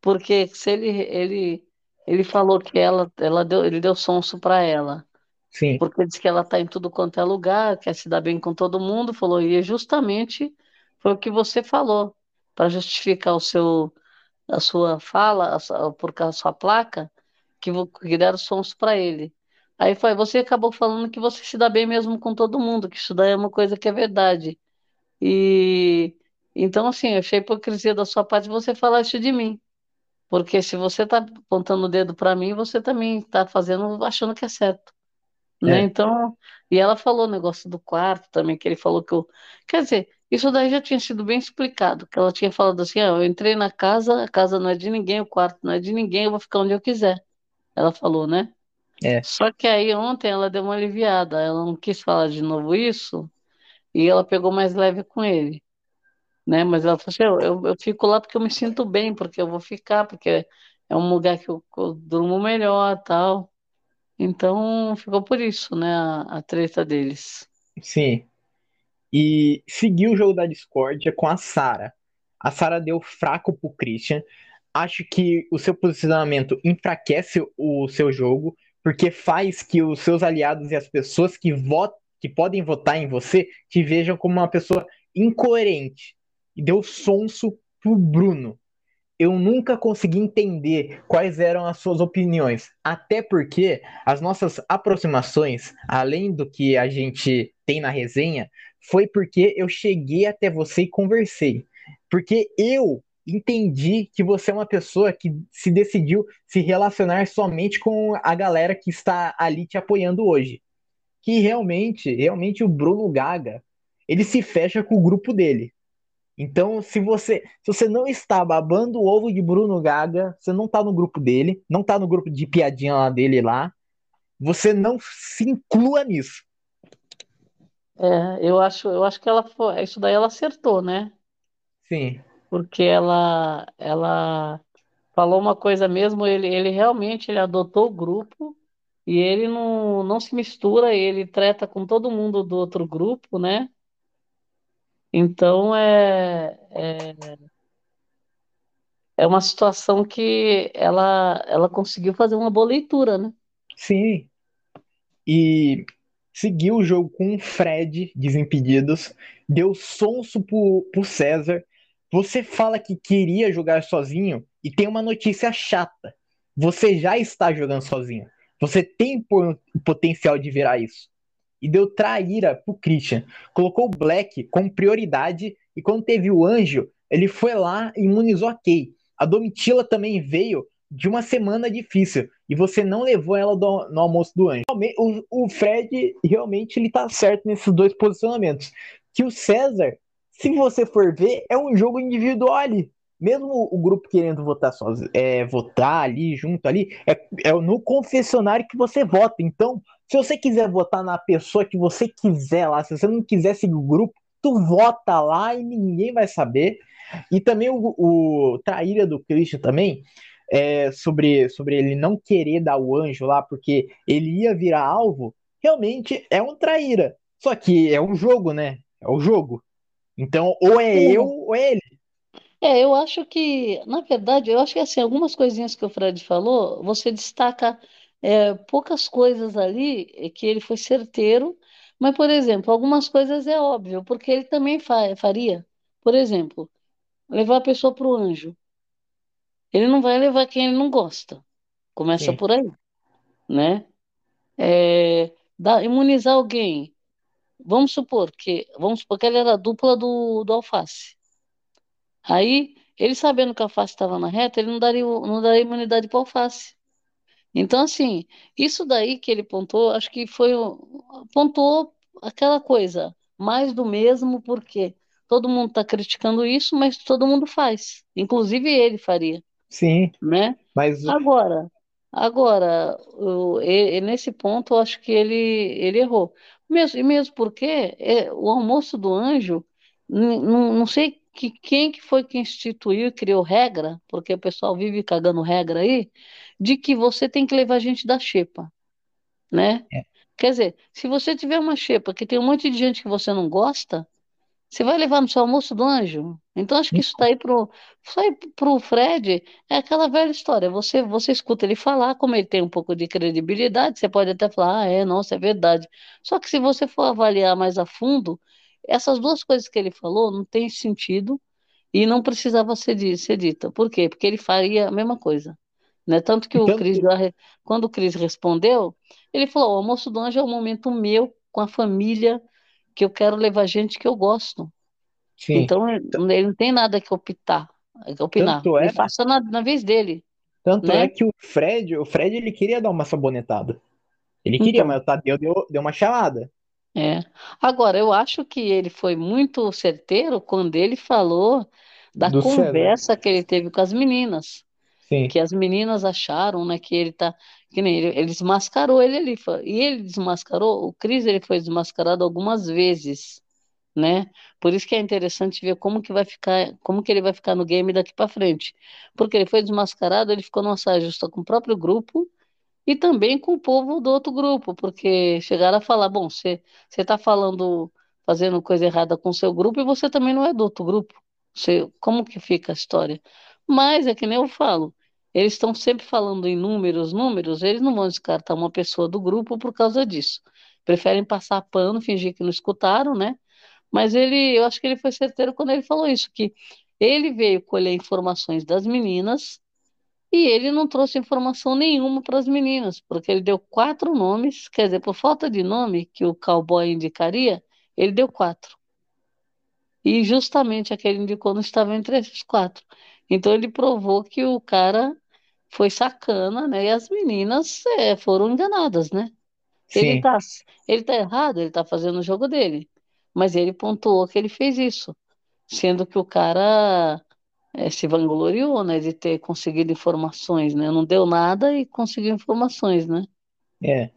porque se ele, ele, ele falou que ela, ela deu, ele deu sonso para ela. sim, porque diz que ela está em tudo quanto é lugar, quer se dar bem com todo mundo, falou, e é justamente foi o que você falou, para justificar o seu, a sua fala, a sua- por causa da sua placa, que, que deram sons para ele. Aí foi, você acabou falando que você se dá bem mesmo com todo mundo, que isso daí é uma coisa que é verdade. E então, assim, eu achei hipocrisia da sua parte você falar isso de mim. Porque se você está apontando o dedo para mim, você também está fazendo achando que é certo, né? É, Então, e ela falou o negócio do quarto também, que ele falou que eu. Quer dizer, isso daí já tinha sido bem explicado, que ela tinha falado assim, ah, eu entrei na casa, a casa não é de ninguém, o quarto não é de ninguém, eu vou ficar onde eu quiser. Ela falou, né? é, Só que aí ontem ela deu uma aliviada, ela não quis falar de novo isso, e ela pegou mais leve com ele, né? Mas ela falou assim, eu, eu, eu fico lá porque eu me sinto bem, porque eu vou ficar, porque é um lugar que eu, eu durmo melhor, tal. Então ficou por isso, né, a, a treta deles. sim. E seguiu o jogo da discórdia com a Sarah. A Sarah deu fraco pro Christian. Acho que o seu posicionamento enfraquece o seu jogo, porque faz que os seus aliados e as pessoas que votam, que podem votar em você te vejam como uma pessoa incoerente. E deu sonso pro Bruno. Eu nunca consegui entender quais eram as suas opiniões, até porque as nossas aproximações, além do que a gente tem na resenha, foi porque eu cheguei até você e conversei. Porque eu entendi que você é uma pessoa que se decidiu se relacionar somente com a galera que está ali te apoiando hoje. Que realmente, realmente o Bruno Gaga, ele se fecha com o grupo dele. Então, se você, se você não está babando o ovo de Bruno Gaga, você não está no grupo dele, não está no grupo de piadinha lá dele lá, você não se inclua nisso. É, eu acho, eu acho que ela foi, isso daí ela acertou, né? Sim, Porque ela, ela falou uma coisa mesmo, ele, ele realmente ele adotou o grupo e ele não, não se mistura, ele treta com todo mundo do outro grupo, né? Então é, é, é uma situação que ela, ela conseguiu fazer uma boa leitura, né? sim. E seguiu o jogo com o Fred, Desimpedidos, deu sonso pro, pro César. Você fala que queria jogar sozinho e tem uma notícia chata. Você já está jogando sozinho. Você tem po- potencial de virar isso. E deu traíra pro Christian. Colocou o Black como prioridade e quando teve o Anjo, ele foi lá e imunizou a Kay. A Domitila também veio de uma semana difícil e você não levou ela do- no almoço do Anjo. O, o Fred realmente ele tá certo nesses dois posicionamentos. Que o César, se você for ver, é um jogo individual ali. Mesmo o grupo querendo votar sozinho, é, votar ali, junto ali, é, é no confessionário que você vota. Então, se você quiser votar na pessoa que você quiser lá, se você não quiser seguir o grupo, tu vota lá e ninguém vai saber. E também o, o traíra do Christian também, é, sobre, sobre ele não querer dar o anjo lá porque ele ia virar alvo, realmente é um traíra. Só que é um jogo, né? É o jogo. Então, ou é eu ou é ele. É, eu acho que, na verdade, eu acho que assim, algumas coisinhas que o Fred falou, você destaca é, poucas coisas ali é, que ele foi certeiro, mas, por exemplo, algumas coisas é óbvio, porque ele também fa- faria. Por exemplo, levar a pessoa para o anjo. Ele não vai levar quem ele não gosta. Começa Sim, por aí, né? É, imunizar alguém. Vamos supor que, vamos supor que ele era a dupla do, do Alface. Aí, ele sabendo que a Alface estava na reta, ele não daria, não daria imunidade para Alface. Então, assim, isso daí que ele pontuou, acho que foi, pontuou aquela coisa, mais do mesmo, porque todo mundo está criticando isso, mas todo mundo faz. Inclusive ele faria, sim, né? mas Agora, agora, o- e- e nesse ponto, eu acho que ele, ele errou. Mesmo, e mesmo porque é, o almoço do anjo, não sei que, quem que foi que instituiu e criou regra, porque o pessoal vive cagando regra aí, de que você tem que levar gente da xepa, né? é, Quer dizer, se você tiver uma xepa que tem um monte de gente que você não gosta, você vai levar no seu almoço do anjo? Então, acho que isso pro, isso aí pro Fred é aquela velha história. Você, você escuta ele falar, como ele tem um pouco de credibilidade, você pode até falar, ah, é, nossa, é verdade. Só que se você for avaliar mais a fundo, essas duas coisas que ele falou não tem sentido e não precisava ser, ser dita. Por quê? Porque ele faria a mesma coisa. Né? Tanto que E o tanto, Cris, quando o Cris respondeu, ele falou: o almoço do anjo é um momento meu com a família, que eu quero levar gente que eu gosto. sim, Então ele ele não tem nada que optar, que opinar. tanto Ele é, faça na, na vez dele, tanto é né? que o Fred, o Fred ele queria dar uma sabonetada. Ele queria, Então, mas o Tadeu deu, deu uma chamada é. Agora, eu acho que ele foi muito certeiro quando ele falou da do conversa que ele teve com as meninas. Sim, que as meninas acharam, né, que ele tá, que nem ele, ele desmascarou ele ali, e ele desmascarou, o Chris ele foi desmascarado algumas vezes, né? Por isso que é interessante ver como que vai ficar, como que ele vai ficar no game daqui para frente. Porque ele foi desmascarado, ele ficou numa saia justa com o próprio grupo e também com o povo do outro grupo, porque chegaram a falar, bom, você está falando, fazendo coisa errada com o seu grupo e você também não é do outro grupo. Você, como que fica a história? Mas é que nem eu falo, eles estão sempre falando em números, números, eles não vão descartar uma pessoa do grupo por causa disso. Preferem passar pano, fingir que não escutaram, né? Mas ele, eu acho que ele foi certeiro quando ele falou isso, que ele veio colher informações das meninas e ele não trouxe informação nenhuma para as meninas, porque ele deu quatro nomes, quer dizer, por falta de nome que o cowboy indicaria, ele deu quatro. E justamente aquele indicou não estava entre esses quatro. Então ele provou que o cara foi sacana, né? E as meninas é, foram enganadas, né? Ele sim, tá, ele tá errado, ele tá fazendo o jogo dele. Mas ele pontuou que ele fez isso, sendo que o cara é, se vangloriou, né, de ter conseguido informações, né? Não deu nada e conseguiu informações, né? é.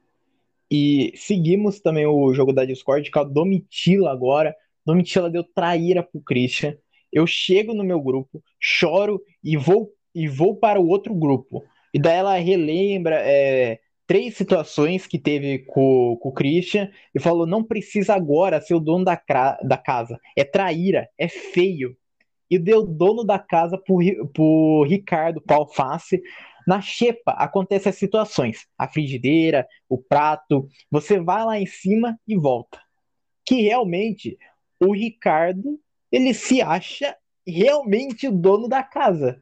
E seguimos também o jogo da Discord com a Domitila agora. Domitila deu traíra pro Christian. Eu chego no meu grupo, choro e vou e vou para o outro grupo. E daí ela relembra é, três situações que teve com, com o Christian e falou: não precisa agora ser o dono da, da casa. É traíra, é feio. E deu dono da casa Ri- pro Ricardo, pro Alface. Na xepa acontecem as situações. A frigideira, o prato. Você vai lá em cima e volta. Que realmente o Ricardo ele se acha realmente o dono da casa.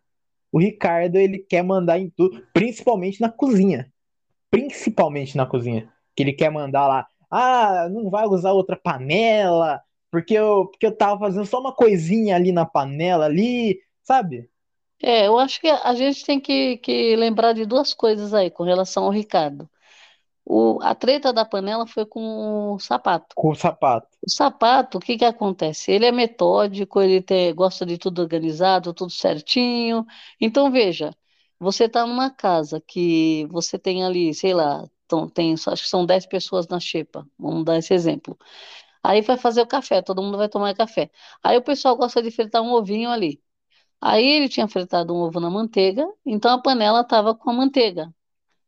O Ricardo ele quer mandar em tudo, principalmente na cozinha. Principalmente na cozinha. Que ele quer mandar lá. Ah, não vai usar outra panela, porque eu, porque eu tava fazendo só uma coisinha ali na panela ali, sabe? É, eu acho que a gente tem que, que lembrar de duas coisas aí com relação ao Ricardo. O, a treta da panela foi com o sapato. Com o sapato. O sapato, o que que acontece? Ele é metódico, ele gosta de tudo organizado, tudo certinho. Então, veja, você está numa casa que você tem ali, sei lá, então, tem, acho que são 10 pessoas na xepa, vamos dar esse exemplo. Aí vai fazer o café, todo mundo vai tomar café. Aí o pessoal gosta de fritar um ovinho ali. Aí ele tinha fritado um ovo na manteiga, então a panela estava com a manteiga.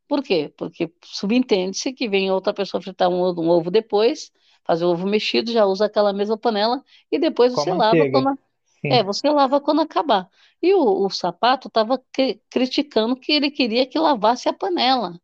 Por quê? Porque subentende-se que vem outra pessoa fritar um, ovo um ovo depois, fazer o ovo mexido, já usa aquela mesma panela e depois Com você lava quando, é, você lava quando acabar. E o, o sapato estava criticando que ele queria que lavasse a panela.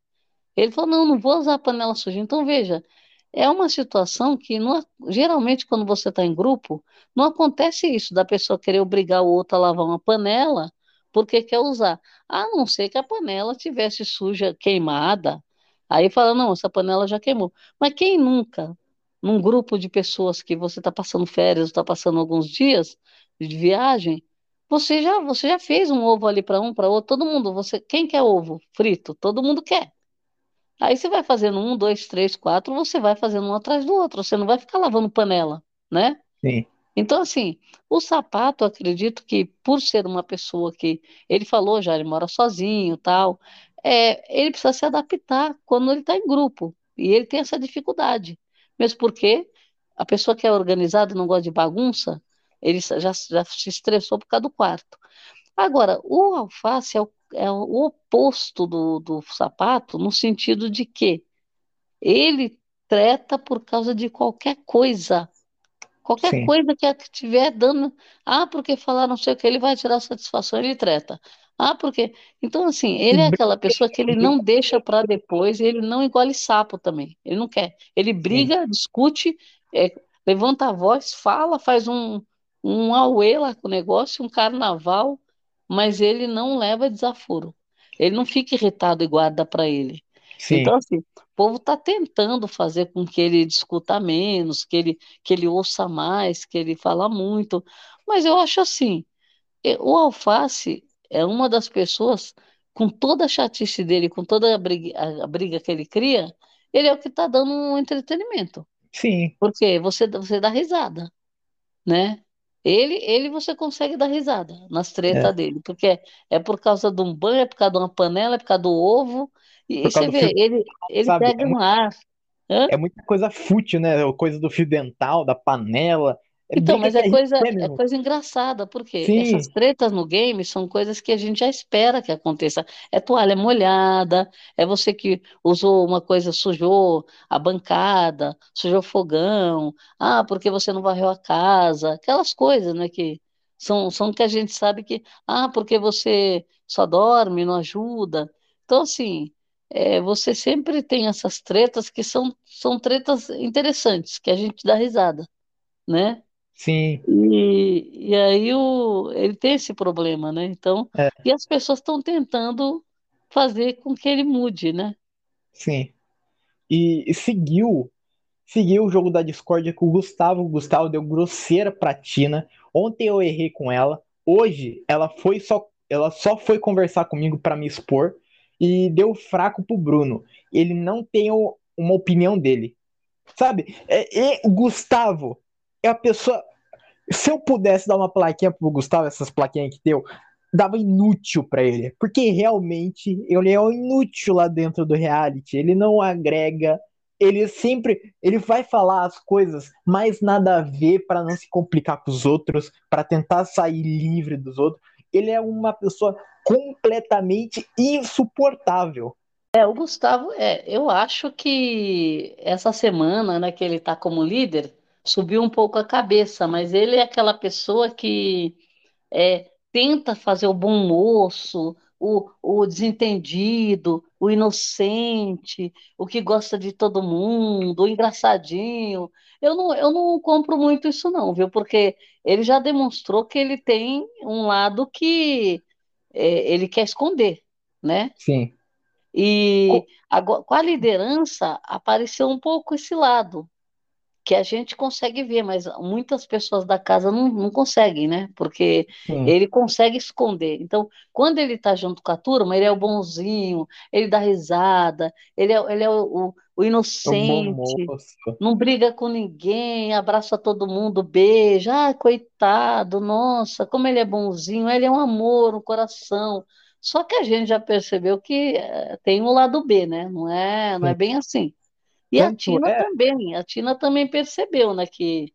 Ele falou: não, não vou usar a panela suja. Então, veja, é uma situação que não geralmente, quando você está em grupo, não acontece isso da pessoa querer obrigar o outro a lavar uma panela porque quer usar. A não ser que a panela tivesse suja, queimada. Aí fala: não, essa panela já queimou. Mas quem nunca, num grupo de pessoas que você está passando férias, está passando alguns dias de viagem, você já, você já fez um ovo ali para um, para outro, todo mundo, você, quem quer ovo frito? Todo mundo quer. Aí você vai fazendo um, dois, três, quatro, você vai fazendo um atrás do outro. Você não vai ficar lavando panela, né? sim, Então, assim, o sapato, acredito que por ser uma pessoa que ele falou já, ele mora sozinho, tal, é, ele precisa se adaptar quando ele está em grupo. E ele tem essa dificuldade. Mesmo porque a pessoa que é organizada e não gosta de bagunça, ele já, já se estressou por causa do quarto. Agora, o alface é o, é o oposto do, do sapato, no sentido de que ele treta por causa de qualquer coisa. Qualquer sim. coisa que estiver dando. Ah, porque falaram não sei o que, ele vai tirar satisfação, ele treta. Ah, porque. Então, assim, ele é aquela pessoa que ele não deixa para depois, ele não engole sapo também. Ele não quer. Ele sim. briga, discute, é, levanta a voz, fala, faz um, um auê lá com o negócio, um carnaval, mas ele não leva desaforo. ele não fica irritado e guarda para ele. Então, Sim, assim, o povo está tentando fazer com que ele discuta menos, que ele, que ele ouça mais, que ele fala muito. Mas eu acho assim, o Alface é uma das pessoas, com toda a chatice dele, com toda a briga, a briga que ele cria, ele é o que está dando um entretenimento. sim, Porque você, você dá risada né? Ele, ele você consegue dar risada nas tretas é. dele, porque é, é por causa de um banho, é por causa de uma panela, é por causa do ovo, e, e você vê, fio, ele, ele sabe? pega um ar. Hã? É muita coisa fútil, né? Coisa do fio dental, da panela. É Então, mas é coisa, é mesmo. coisa engraçada, porque essas Sim, tretas no game são coisas que a gente já espera que aconteça. É toalha molhada, é você que usou uma coisa, sujou a bancada, sujou fogão, ah, porque você não varreu a casa, aquelas coisas, né, que são, são que a gente sabe que, ah, porque você só dorme, não ajuda. Então, assim, é, você sempre tem essas tretas que são, são tretas interessantes, que a gente dá risada, né? Sim, E, e aí o, ele tem esse problema, né? Então, é, e as pessoas estão tentando fazer com que ele mude, né? sim. E, e seguiu, seguiu o jogo da discórdia com o Gustavo. O Gustavo deu grosseira pra Tina. Ontem eu errei com ela. Hoje ela foi só, ela só foi conversar comigo pra me expor e deu fraco pro Bruno. Ele não tem o- uma opinião dele. Sabe? É, e o Gustavo é a pessoa. Se eu pudesse dar uma plaquinha pro Gustavo, essas plaquinhas que deu, dava inútil pra ele. Porque realmente ele é um inútil lá dentro do reality. Ele não agrega. Ele sempre. Ele vai falar as coisas mais nada a ver pra não se complicar com os outros, pra tentar sair livre dos outros. Ele é uma pessoa completamente insuportável. É, o Gustavo, é, eu acho que essa semana, né, que ele está como líder, subiu um pouco a cabeça, mas ele é aquela pessoa que é, tenta fazer o bom moço, o, o desentendido, o inocente, o que gosta de todo mundo, o engraçadinho. Eu não, eu não compro muito isso não, viu? Porque ele já demonstrou que ele tem um lado que é, ele quer esconder, né? Sim. E agora, com a liderança apareceu um pouco esse lado que a gente consegue ver, mas muitas pessoas da casa não, não conseguem, né? Porque Sim. ele consegue esconder. Então, quando ele tá junto com a turma, ele é o bonzinho, ele dá risada, ele é, ele é o, o, o É inocente, moço. não briga com ninguém, abraça todo mundo, beija, ah, coitado, nossa, como ele é bonzinho, ele é um amor, um coração. Só que a gente já percebeu que eh, tem um lado B, né? Não é, não é bem assim. E a Tanto Tina é. também, a Tina também percebeu, né, que,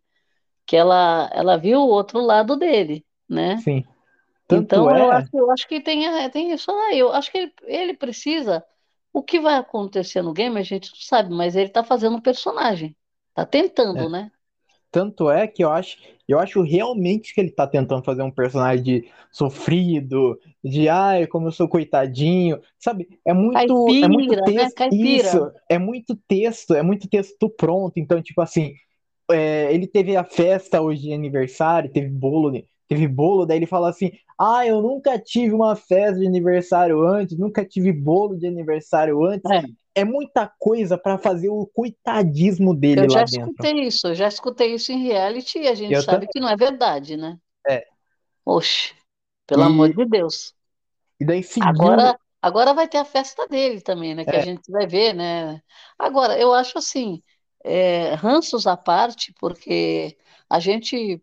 que ela, ela viu o outro lado dele, né? Sim. Tanto Então eu acho, é. eu acho que tem, a- tem isso aí. Eu acho que ele, ele precisa. O que vai acontecer no game, a gente não sabe, mas ele tá fazendo um personagem. Tá tentando, é. né? Tanto é que eu acho, eu acho realmente que ele tá tentando fazer um personagem de sofrido, de ai, como eu sou coitadinho, sabe? É muito, é muito Caipira, né? texto, Caipira. isso, é muito texto, é muito texto pronto. Então, tipo assim, é, ele teve a festa hoje de aniversário, teve bolo, né? teve bolo, daí ele fala assim: Ah, eu nunca tive uma festa de aniversário antes, nunca tive bolo de aniversário antes. É, É muita coisa pra fazer o coitadismo dele eu lá já dentro. escutei isso, eu já escutei isso em reality e a gente Eu sabe também. que não é verdade, né? É. Oxe, pelo amor E, de Deus. E daí seguiu. Agora, agora vai ter a festa dele também, né? Que a É, gente vai ver, né? Agora, eu acho assim, é, ranços à parte, porque a gente,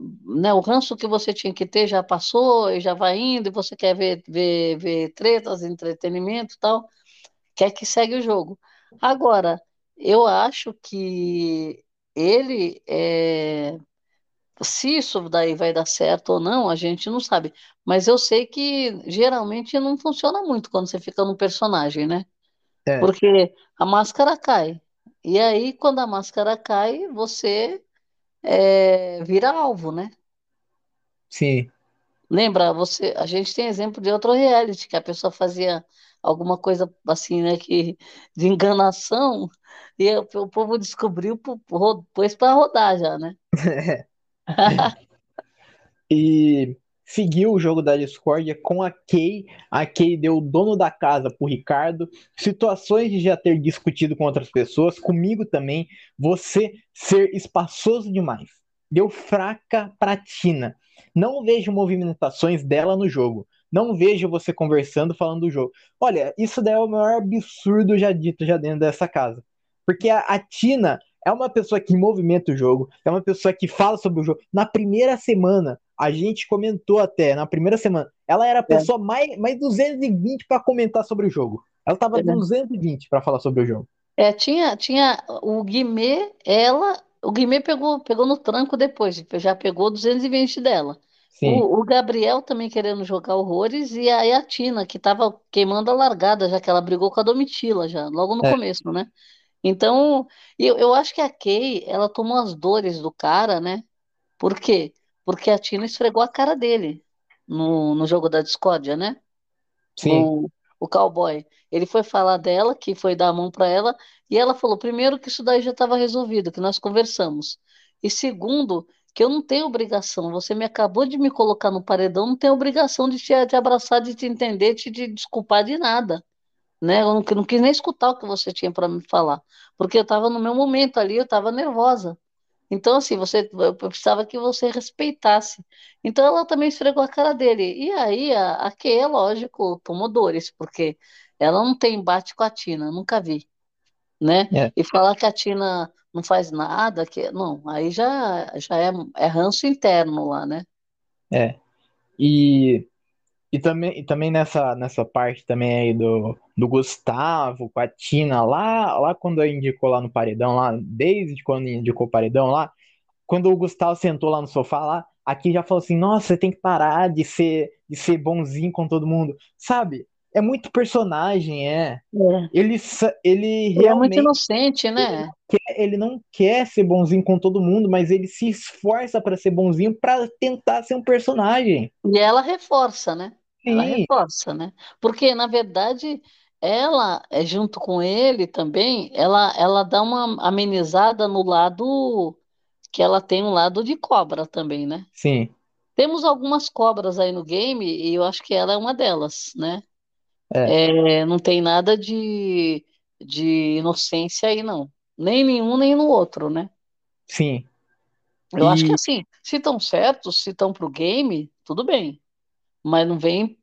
né, o ranço que você tinha que ter já passou e já vai indo, e você quer ver, ver, ver tretas, entretenimento e tal, quer que segue o jogo. Agora, eu acho que ele é, se isso daí vai dar certo ou não, a gente não sabe. Mas eu sei que geralmente não funciona muito quando você fica no personagem, né? é, Porque a máscara cai. E aí, quando a máscara cai, você é, vira alvo, né? sim. Lembra, você, a gente tem exemplo de outro reality, que a pessoa fazia alguma coisa assim, né, que, de enganação, e o, o povo descobriu, pôs para rodar já, né? E seguiu o jogo da discórdia com a Kay. A Kay deu o dono da casa pro Ricardo. Situações de já ter discutido com outras pessoas, comigo também. Você ser espaçoso demais. Deu fraca pra Tina. Não vejo movimentações dela no jogo. Não vejo você conversando, falando do jogo. Olha, isso daí é o maior absurdo já dito já dentro dessa casa. Porque a, a Tina é uma pessoa que movimenta o jogo, é uma pessoa que fala sobre o jogo. Na primeira semana, a gente comentou até, na primeira semana, ela era a é. pessoa é. mais, mais 220 para comentar sobre o jogo. Ela tava é. 220 para falar sobre o jogo. É, tinha, tinha o Guimê, ela, o Guimê pegou, pegou no tranco depois, já pegou 220 dela. O, o, Gabriel também querendo jogar horrores e aí a Tina, que tava queimando a largada, já que ela brigou com a Domitila já, logo no é. começo, né? Então, eu, eu acho que a Kay, ela tomou as dores do cara, né? Por quê? Porque a Tina esfregou a cara dele no, no jogo da discórdia, né? Sim. O, o cowboy. Ele foi falar dela, que foi dar a mão para ela, e ela falou, primeiro, que isso daí já estava resolvido, que nós conversamos. E segundo, que eu não tenho obrigação. Você me acabou de me colocar no paredão, não tenho obrigação de te, te abraçar, de te entender, de te desculpar de nada né? Eu não, não quis nem escutar o que você tinha para me falar, porque eu estava no meu momento ali, eu estava nervosa. Então, assim, você, eu precisava que você respeitasse. Então, ela também esfregou a cara dele. E aí, a, a Kay, é lógico, tomou dores, porque ela não tem embate com a Tina, nunca vi, né? É. E falar que a Tina não faz nada, que não, aí já, já é, é ranço interno lá, né? É. E e também, e também nessa, nessa parte também aí do, do Gustavo com a Tina, lá, lá quando indicou lá no paredão, lá, desde quando indicou o paredão lá, quando o Gustavo sentou lá no sofá lá, aqui já falou assim, nossa, você tem que parar de ser, de ser bonzinho com todo mundo. Sabe? É muito personagem, é. é. Ele, ele realmente. É muito inocente, né? Ele, quer, ele não quer ser bonzinho com todo mundo, mas ele se esforça para ser bonzinho para tentar ser um personagem. E ela reforça, né? Sim. Ela reforça, né? Porque, na verdade, ela, é, junto com ele também, ela, ela dá uma amenizada no lado que ela tem um lado de cobra também, né? Sim. Temos algumas cobras aí no game e eu acho que ela é uma delas, né? É. É, não tem nada de, de inocência aí, não. Nem nenhum, nem no outro, né? Sim. Eu acho que assim, se estão certos, se estão pro game, tudo bem. Mas não vem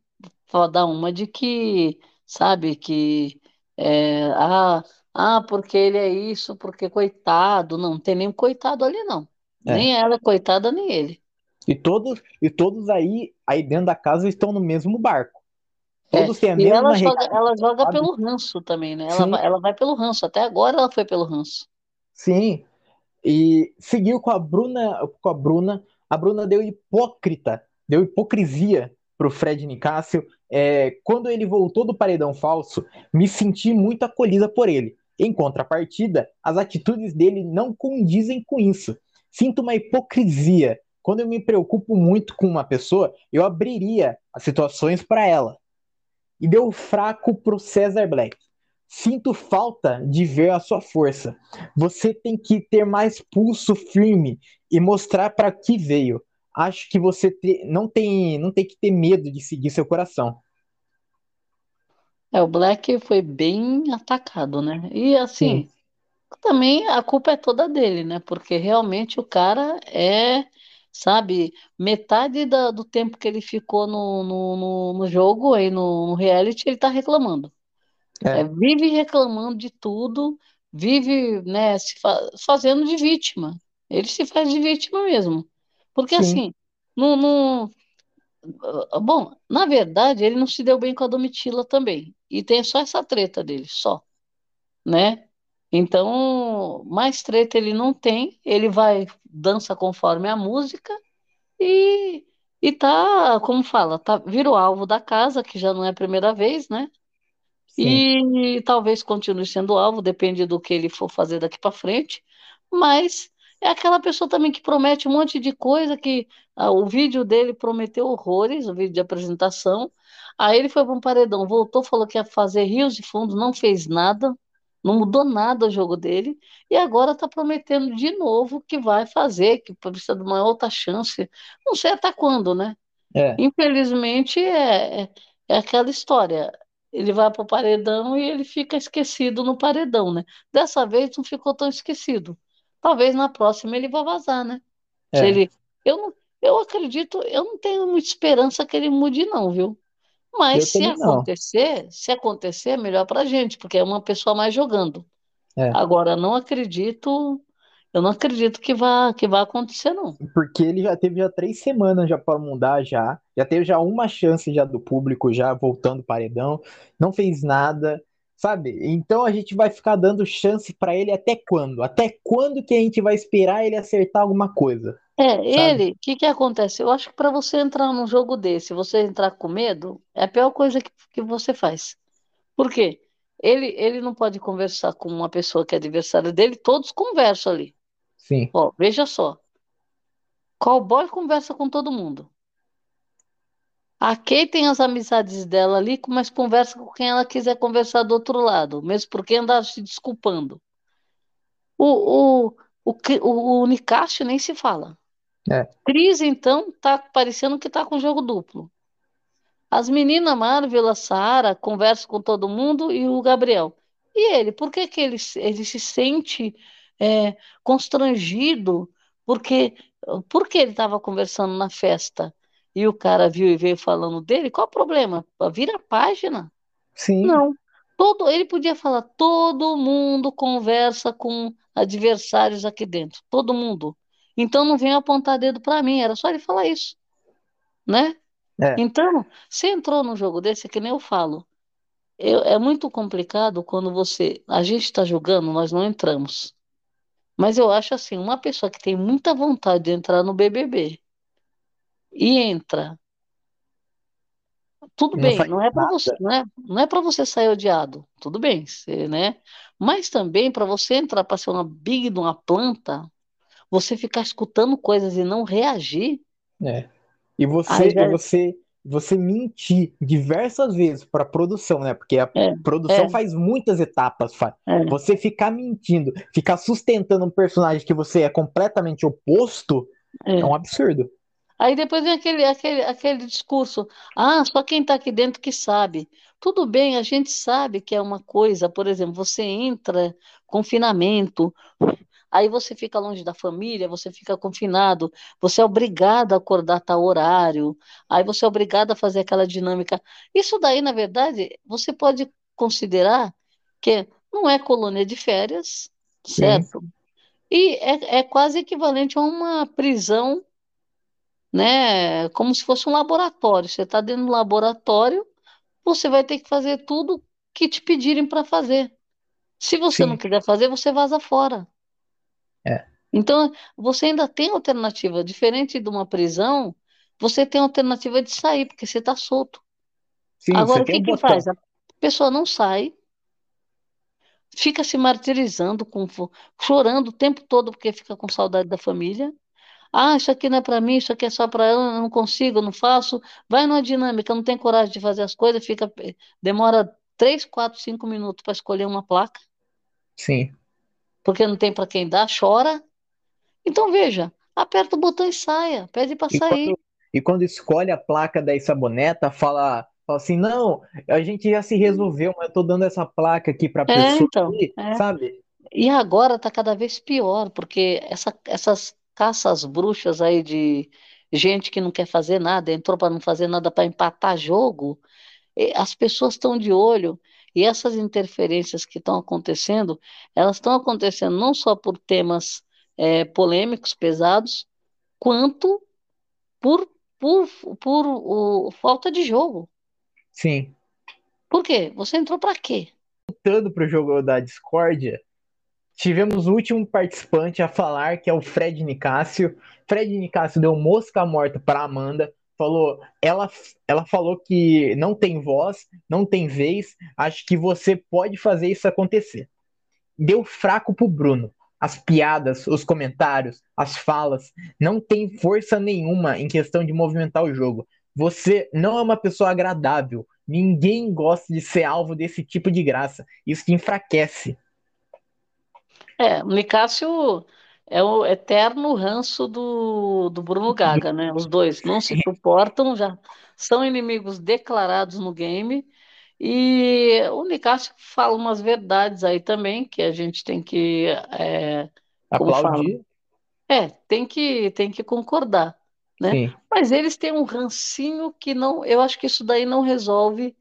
dar uma de que, sabe, que é, ah, ah, porque ele é isso, porque coitado. Não, não tem nenhum coitado ali, não. É. Nem ela, coitada, nem ele. E todos, e todos aí, aí dentro da casa estão no mesmo barco. Todos É, têm a E ela mesma joga, ela joga sabe? pelo ranço também, né? Ela, ela vai pelo ranço. Até agora ela foi pelo ranço. sim. E seguiu com a Bruna, com a Bruna. A Bruna deu hipócrita, deu hipocrisia pro Fred Nicásio. É, quando ele voltou do paredão falso, me senti muito acolhida por ele. Em contrapartida, as atitudes dele não condizem com isso. Sinto uma hipocrisia. Quando eu me preocupo muito com uma pessoa, eu abriria as situações para ela. E deu fraco pro Cesar Black. Sinto falta de ver a sua força. Você tem que ter mais pulso firme e mostrar para que veio. Acho que você te- não tem, não tem que ter medo de seguir seu coração. É, o Black foi bem atacado, né? E Sim, assim, também a culpa é toda dele, né? Porque realmente o cara é, sabe, metade da- do tempo que ele ficou no, no, no, no jogo, aí no, no reality, ele tá reclamando. É, é, vive reclamando de tudo, vive, né, se fa- fazendo de vítima. Ele se faz de vítima mesmo. Porque sim, assim, não, não, ah, bom, na verdade, ele não se deu bem com a Domitila também. E tem só essa treta dele, só, né? Então, mais treta ele não tem, ele vai, dança conforme a música e, e tá, como fala, tá, vira o alvo da casa, que já não é a primeira vez, né? sim, E talvez continue sendo alvo, depende do que ele for fazer daqui para frente. Mas é aquela pessoa também que promete um monte de coisa que ah, o vídeo dele prometeu horrores, o vídeo de apresentação. Aí ele foi para um paredão, voltou, falou que ia fazer rios de fundos, não fez nada, não mudou nada o jogo dele, e agora está prometendo de novo que vai fazer, que precisa de uma outra chance. Não sei até quando, né? É, Infelizmente, é, é é aquela história. Ele vai para o paredão e ele fica esquecido no paredão, né? Dessa vez não ficou tão esquecido. Talvez na próxima ele vá vazar, né? Se é. ele, eu, eu acredito, eu não tenho muita esperança que ele mude, não, viu? Mas se acontecer, se acontecer, é melhor para a gente, porque é uma pessoa mais jogando. É. Agora, não acredito, eu não acredito que vá, que vá acontecer, não. Porque ele já teve já três semanas já para mudar já. Já teve já uma chance já do público já voltando paredão. Não fez nada, sabe? Então a gente vai ficar dando chance para ele até quando? Até quando que a gente vai esperar ele acertar alguma coisa, É, sabe? ele, o que que acontece? Eu acho que para você entrar num jogo desse, você entrar com medo, é a pior coisa que, que você faz. Por quê? Ele, ele não pode conversar com uma pessoa que é adversária dele, todos conversam ali. Sim, Ó, veja só, cowboy conversa com todo mundo. A Kay tem as amizades dela ali, mas conversa com quem ela quiser conversar do outro lado, mesmo porque andar se desculpando. O, o, o, o, o Nicásio nem se fala. É, Cris, então, tá parecendo que tá com jogo duplo. As meninas Marvel, a Sarah, conversam com todo mundo e o Gabriel. E ele, por que que ele, se- ele se sente é, constrangido? Porque, porque ele estava conversando na festa e o cara viu e veio falando dele? Qual o problema? Vira a página. sim, Não. Todo, ele podia falar, todo mundo conversa com adversários aqui dentro. Todo mundo. Então não venha apontar dedo para mim, era só ele falar isso, né? é, Então, se entrou num jogo desse, é que nem eu falo, eu- é muito complicado quando você. A gente está jogando, nós não entramos. Mas eu acho assim, uma pessoa que tem muita vontade de entrar no BBB e entra, tudo não bem, não é para você, não é, não é para você sair odiado, tudo bem, você, né? Mas também para você entrar para ser uma big de uma planta, você ficar escutando coisas e não reagir, É. E você, já e você, você mentir diversas vezes para a produção, né? Porque a é, produção é, faz muitas etapas, fa- é, Você ficar mentindo, ficar sustentando um personagem que você é completamente oposto, é um é. absurdo. Aí depois vem aquele, aquele, aquele discurso, ah, só quem está aqui dentro que sabe. Tudo bem, a gente sabe que é uma coisa, por exemplo, você entra, confinamento, aí você fica longe da família, você fica confinado, você é obrigado a acordar tal horário, aí você é obrigado a fazer aquela dinâmica. Isso daí, na verdade, você pode considerar que não é colônia de férias, Sim, certo? E é, é quase equivalente a uma prisão né? Como se fosse um laboratório. Você está dentro do laboratório, você vai ter que fazer tudo que te pedirem para fazer. Se você não sim, quiser fazer, você vaza fora. É. Então, você ainda tem alternativa. Diferente de uma prisão, você tem alternativa de sair, porque você está solto. Sim, Agora, o que que faz? A pessoa não sai, fica se martirizando, com, chorando o tempo todo porque fica com saudade da família. Ah, isso aqui não é para mim, isso aqui é só para eu, eu não consigo, eu não faço. Vai numa dinâmica, não tem coragem de fazer as coisas, fica, demora três, quatro, cinco minutos para escolher uma placa, Sim. Porque não tem para quem dar, chora. Então veja, aperta o botão e saia, pede para sair. quando, e quando escolhe a placa da saboneta, fala, fala assim, não, a gente já se resolveu, mas eu tô dando essa placa aqui pra É, pessoa então. aqui, é. sabe? E agora está cada vez pior, porque essa- essas caças bruxas aí de gente que não quer fazer nada, entrou para não fazer nada para empatar jogo. as pessoas estão de olho e essas interferências que estão acontecendo, elas estão acontecendo não só por temas eh, polêmicos, pesados, quanto por, por, por o, falta de jogo. Sim. Por quê? Você entrou para quê? Voltando pro jogo da discórdia, tivemos o último participante a falar, que é o Fred Nicásio. Fred Nicásio deu mosca morta para Amanda, falou, ela, ela falou que não tem voz, não tem vez, acho que você pode fazer isso acontecer. Deu fraco pro Bruno. As piadas, os comentários, as falas, não tem força nenhuma em questão de movimentar o jogo. Você não é uma pessoa agradável. Ninguém gosta de ser alvo desse tipo de graça. Isso te enfraquece. É, o Nicásio é o eterno ranço do, do Bruno Gaga, né? Os dois não se suportam, já são inimigos declarados no game. E o Nicásio fala umas verdades aí também, que a gente tem que, é, Aplaudir, é, tem que, tem que concordar, né? sim. Mas eles têm um rancinho que não, eu acho que isso daí não resolve.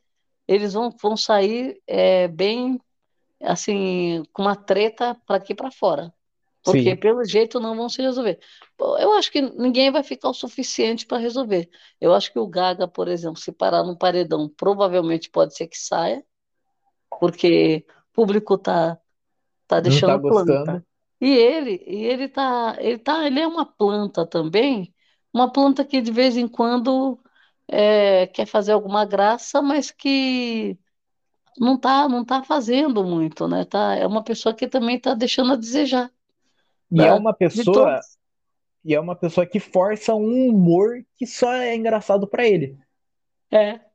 Eles vão, vão sair é, bem, assim, com uma treta para aqui para fora. Porque Sim, pelo jeito não vão se resolver. Eu acho que ninguém vai ficar o suficiente para resolver. Eu acho que o Gaga, por exemplo, se parar no paredão, provavelmente pode ser que saia, porque o público tá, tá não tá deixando planta. E ele, e ele tá, ele tá, ele é uma planta também, uma planta que de vez em quando é, quer fazer alguma graça, mas que não tá, não tá fazendo muito, né? Tá, é uma pessoa que também tá deixando a desejar, E é uma pessoa, e é uma pessoa que força um humor que só é engraçado pra ele, É.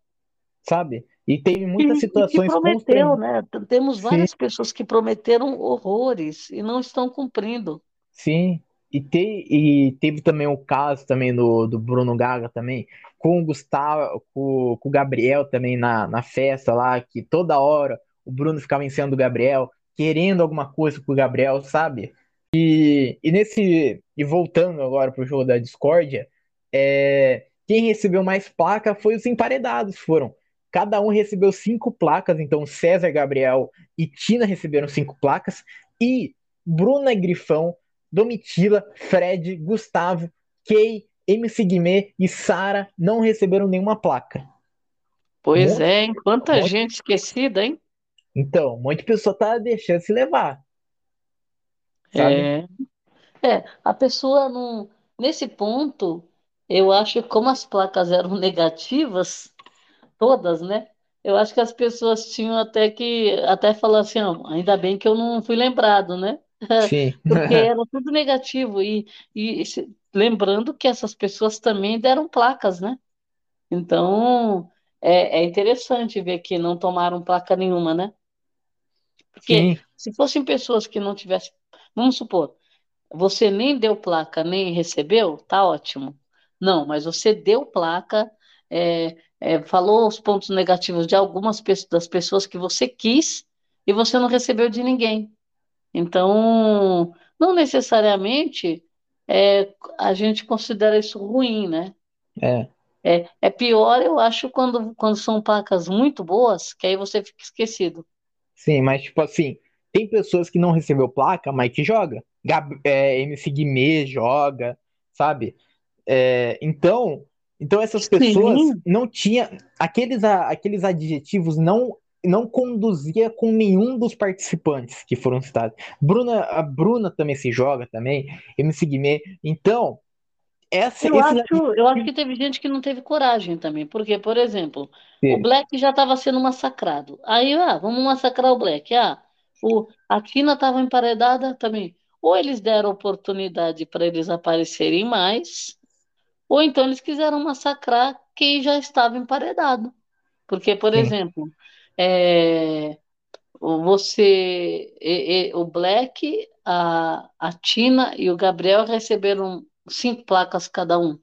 sabe? E tem E, muitas e que situações prometeu, né? Temos Sim, várias pessoas que prometeram horrores e não estão cumprindo. sim. E, te, e teve também o caso também do, do Bruno Gaga também, com o Gustavo, com, com o Gabriel também na, na festa lá, que toda hora o Bruno ficava em cima do Gabriel, querendo alguma coisa com o Gabriel, sabe? E, e nesse. E voltando agora pro jogo da discórdia, é, quem recebeu mais placa foi os emparedados, foram. Cada um recebeu cinco placas, então César, Gabriel e Tina receberam cinco placas, e Bruna Grifão, Domitila, Fred, Gustavo, Kay, MC Guimê e Sara não receberam nenhuma placa. Pois monte, é, hein? Quanta monte- gente esquecida, hein? então, um monte de pessoa tá deixando se levar, sabe? É, é, a pessoa não. Nesse ponto, eu acho que como as placas eram negativas, todas, né? Eu acho que as pessoas tinham até que até falar assim, ó, ainda bem que eu não fui lembrado, né? Sim, Porque era tudo negativo. E, e lembrando que essas pessoas também deram placas, né? Então, é, é interessante ver que não tomaram placa nenhuma, né? Porque sim, se fossem pessoas que não tivessem, vamos supor, você nem deu placa, nem recebeu, tá ótimo. Não, mas você deu placa, é, é, falou os pontos negativos de algumas pe- das pessoas que você quis e você não recebeu de ninguém. Então, não necessariamente é, a gente considera isso ruim, né? é. É, é pior, eu acho, quando, quando são placas muito boas, que aí você fica esquecido. Sim, mas tipo assim, tem pessoas que não recebeu placa, mas que joga. Gab, é, MC Guimê joga, sabe? É, então, então essas pessoas Sim, não tinha aqueles, aqueles adjetivos não não conduzia com nenhum dos participantes que foram citados. Bruna, a Bruna também se joga também, MC Guimê. Então, essa, Eu esses acho, eu acho que teve gente que não teve coragem também, porque, por exemplo, o que- Black já estava sendo massacrado. Aí, ah, vamos massacrar o Black. Ah, o, a Tina estava emparedada também. Ou eles deram oportunidade para eles aparecerem mais, ou então eles quiseram massacrar quem já estava emparedado. Porque, por sim, exemplo, é, o- você, e- e- o Black, a, a Tina e o Gabriel receberam cinco placas cada um,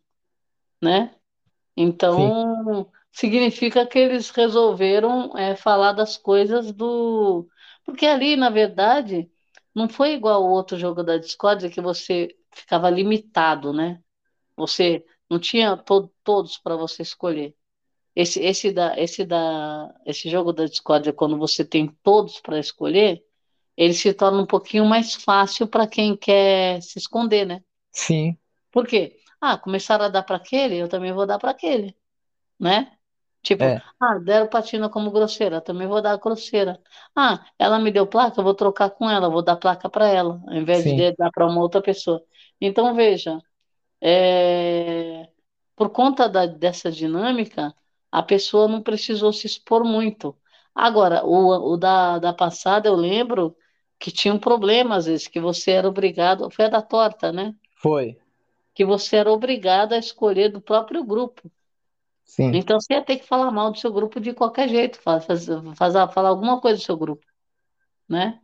né? sim, Então, significa que eles resolveram é, falar das coisas do. Porque ali, na verdade, não foi igual o outro jogo da Discord que você ficava limitado, né? Você não tinha to todos para você escolher. Esse, esse, da, esse, da, esse jogo da Discord, quando você tem todos para escolher, ele se torna um pouquinho mais fácil para quem quer se esconder, né? sim, Por quê? Ah, começaram a dar para aquele, eu também vou dar para aquele. né? Tipo, é, ah, deram Patina como grosseira, também vou dar grosseira. Ah, ela me deu placa, vou trocar com ela, vou dar placa para ela, ao invés sim, de dar para uma outra pessoa. Então, veja, é, por conta da- dessa dinâmica, a pessoa não precisou se expor muito. Agora, o, o da, da passada, eu lembro que tinha um problema, às vezes, que você era obrigado, foi a da torta, né? foi, Que você era obrigado a escolher do próprio grupo. Sim, Então você ia ter que falar mal do seu grupo de qualquer jeito, fa- faz, faz- falar alguma coisa do seu grupo, né?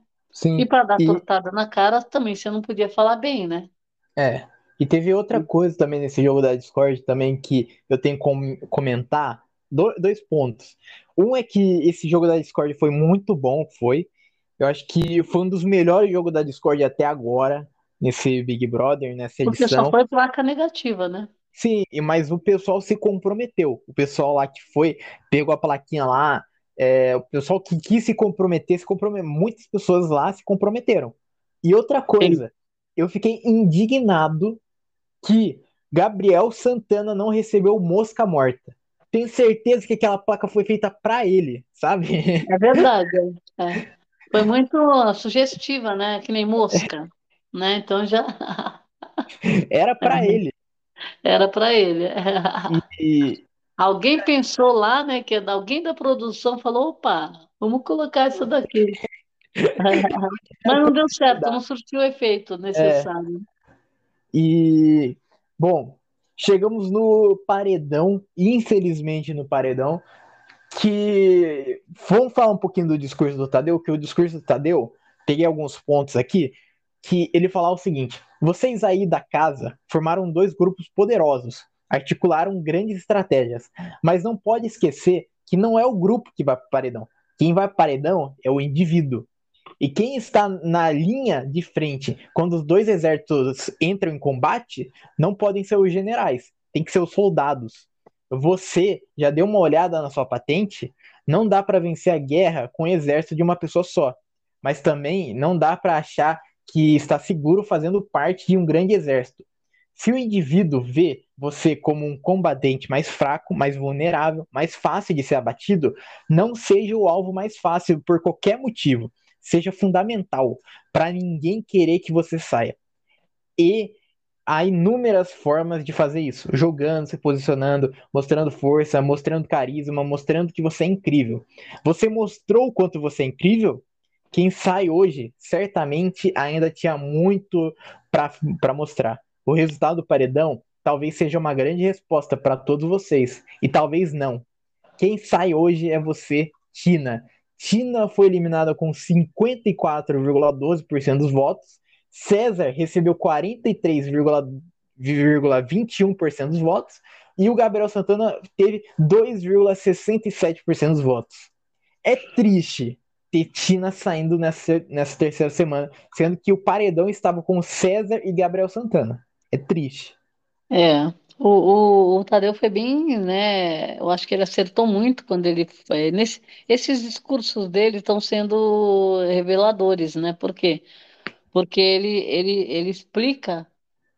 E Sim, para dar e tortada na cara também você não podia falar bem, né? é. E teve outra coisa também nesse jogo da Discord também que eu tenho que comentar. Do- dois pontos. Um é que esse jogo da Discord foi muito bom, foi. Eu acho que foi um dos melhores jogos da Discord até agora, nesse Big Brother, nessa Porque só edição. foi placa negativa, né? Sim, e- mas o pessoal se comprometeu. O pessoal lá que foi, pegou a plaquinha lá, é, o pessoal que quis se comprometer, se comprometeu. Muitas pessoas lá se comprometeram. E outra Sim. coisa, eu fiquei indignado que Gabriel Santana não recebeu mosca morta. Tenho certeza que aquela placa foi feita pra ele, sabe? É verdade. é. É. Foi muito sugestiva, né? Que nem mosca, né? Então já Era pra ele. Era para ele. E Alguém pensou lá, né? Que alguém da produção falou: opa, vamos colocar isso daqui. Mas não deu certo, não surtiu o efeito necessário. E, bom, chegamos no paredão, infelizmente no paredão, que vamos falar um pouquinho do discurso do Tadeu, que o discurso do Tadeu, peguei alguns pontos aqui, que ele falava o seguinte: vocês aí da casa formaram dois grupos poderosos, articularam grandes estratégias, mas não pode esquecer que não é o grupo que vai para o paredão. Quem vai para o paredão é o indivíduo. E quem está na linha de frente quando os dois exércitos entram em combate não podem ser os generais, tem que ser os soldados. Você já deu uma olhada na sua patente? Não dá para vencer a guerra com o exército de uma pessoa só, mas também não dá para achar que está seguro fazendo parte de um grande exército. Se o indivíduo vê você como um combatente mais fraco, mais vulnerável, mais fácil de ser abatido, não seja o alvo mais fácil por qualquer motivo seja fundamental para ninguém querer que você saia. E há inúmeras formas de fazer isso, jogando, se posicionando, mostrando força, mostrando carisma, mostrando que você é incrível. Você mostrou o quanto você é incrível? Quem sai hoje certamente ainda tinha muito para mostrar. O resultado do paredão talvez seja uma grande resposta para todos vocês, e talvez não. Quem sai hoje é você, Tina. Tina foi eliminada com 54,12% dos votos. César recebeu 43,21% dos votos. E o Gabriel Santana teve 2,67% dos votos. É triste ter Tina saindo nessa, nessa terceira semana, sendo que o paredão estava com César e Gabriel Santana. É triste. É, o, o, o Tadeu foi bem, né? Eu acho que ele acertou muito quando ele foi. Nesse, esses discursos dele estão sendo reveladores, né? Por quê? Porque ele, ele, ele explica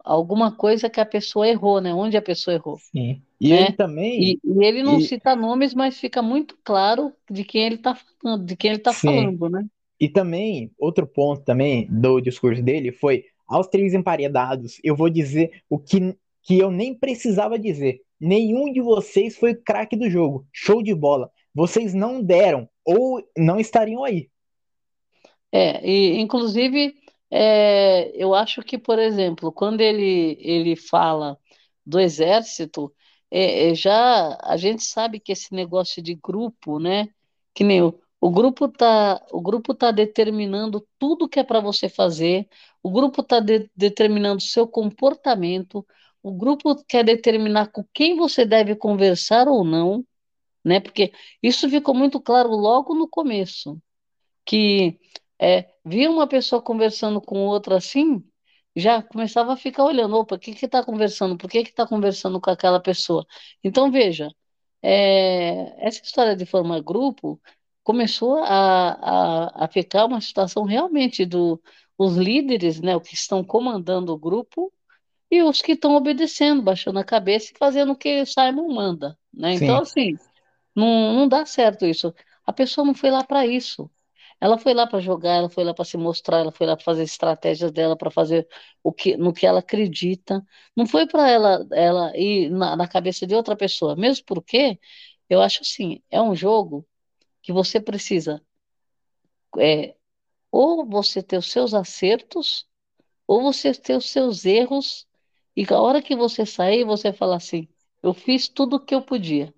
alguma coisa que a pessoa errou, né? Onde a pessoa errou, Sim. E né? ele também. E, e ele não e- cita nomes, mas fica muito claro de quem ele está falando, de quem ele está Sim. falando, né? E também, outro ponto também do discurso dele foi, aos três emparedados, eu vou dizer o que, que eu nem precisava dizer. Nenhum de vocês foi o craque do jogo. Show de bola. Vocês não deram ou não estariam aí. É, e inclusive, é, eu acho que, por exemplo, quando ele, ele fala do exército, é, é, já a gente sabe que esse negócio de grupo, né? Que nem o, o grupo tá, o grupo tá determinando tudo que é para você fazer, o grupo está determinando o seu comportamento, o grupo quer determinar com quem você deve conversar ou não, né? Porque isso ficou muito claro logo no começo que é, via uma pessoa conversando com outra assim, já começava a ficar olhando, opa, o que que está conversando? Por que que está conversando com aquela pessoa? Então, veja, é, essa história de formar grupo começou a, a, a ficar uma situação realmente do os líderes, né, os que estão comandando o grupo e os que estão obedecendo, baixando a cabeça e fazendo o que Simon manda, né? Então, Sim, assim, não, não dá certo isso. A pessoa não foi lá para isso. Ela foi lá para jogar, ela foi lá para se mostrar, ela foi lá para fazer estratégias dela, para fazer o que, no que ela acredita. Não foi para ela, ela ir na, na cabeça de outra pessoa. Mesmo porque eu acho assim, é um jogo que você precisa é, ou você ter os seus acertos, ou você ter os seus erros, e a hora que você sair, você fala assim, eu fiz tudo o que eu podia,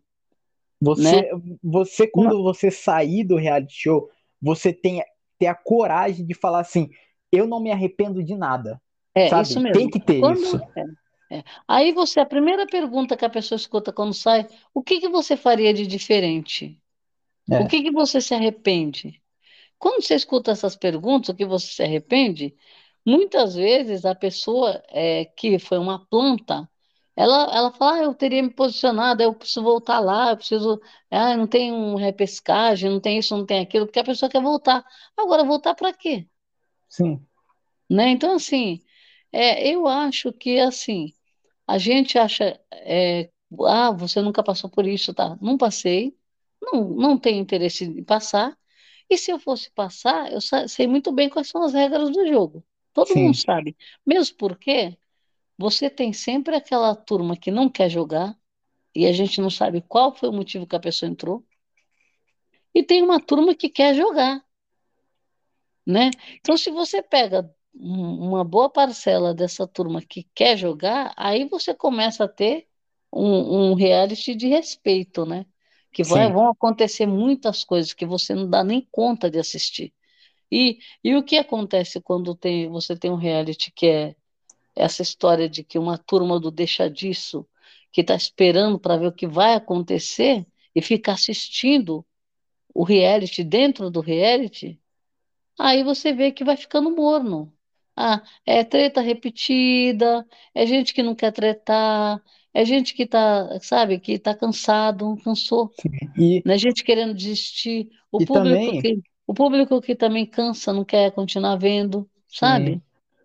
né? você, você Não- quando você sair do reality show, você tem ter a coragem de falar assim: eu não me arrependo de nada. É, sabe? isso mesmo. Tem que ter Quando, isso. é, é. Aí você, a primeira pergunta que a pessoa escuta quando sai, o que que você faria de diferente? O É, que que você se arrepende? Quando você escuta essas perguntas, o que você se arrepende, muitas vezes a pessoa é, que foi uma planta, ela, ela fala, ah, eu teria me posicionado, eu preciso voltar lá, eu preciso, ah, não tem um repescagem, não tem isso, não tem aquilo, porque a pessoa quer voltar. Agora, voltar para quê? sim, Né? Então, assim, é, eu acho que, assim, a gente acha, é, ah, você nunca passou por isso, tá? Não passei, não, não tenho interesse em passar, e se eu fosse passar, eu sei muito bem quais são as regras do jogo. Todo mundo sim, sabe. Mesmo porque você tem sempre aquela turma que não quer jogar, e a gente não sabe qual foi o motivo que a pessoa entrou, e tem uma turma que quer jogar, né? Então, se você pega um- uma boa parcela dessa turma que quer jogar, aí você começa a ter um, um reality de respeito, né? Que vai, vão acontecer muitas coisas que você não dá nem conta de assistir. E, e o que acontece quando tem, você tem um reality que é essa história de que uma turma do deixa disso, que está esperando para ver o que vai acontecer e fica assistindo o reality dentro do reality, aí você vê que vai ficando morno. Ah, é treta repetida, é gente que não quer tretar, é gente que tá, sabe, que tá cansado, cansou, sim. E, né? Gente querendo desistir, o público também, que, o público que também cansa, não quer continuar vendo, sabe?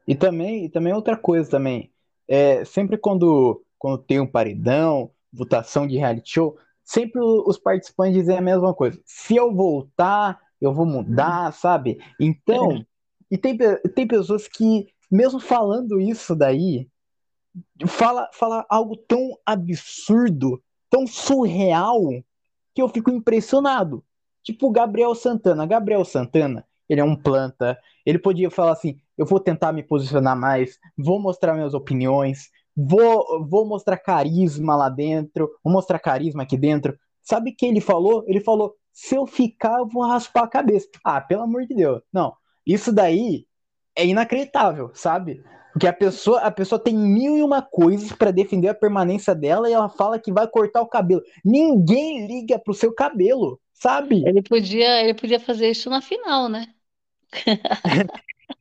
E também, e também outra coisa também, é, sempre quando, quando tem um paredão, votação de reality show, sempre os participantes dizem a mesma coisa. Se eu voltar, eu vou mudar, sabe? É. Então, e tem, tem pessoas que, mesmo falando isso daí, fala, fala algo tão absurdo, tão surreal, que eu fico impressionado. Tipo o Gabriel Santana. Gabriel Santana, ele é um planta. Ele podia falar assim: eu vou tentar me posicionar mais, vou mostrar minhas opiniões, vou, vou mostrar carisma lá dentro, vou mostrar carisma aqui dentro. Sabe o que ele falou? Ele falou: se eu ficar, eu vou raspar a cabeça. Ah, pelo amor de Deus. Não, isso daí é inacreditável, sabe? Porque a pessoa, a pessoa tem mil e uma coisas para defender a permanência dela e ela fala que vai cortar o cabelo. Ninguém liga pro seu cabelo, sabe? Ele podia, ele podia fazer isso na final, né?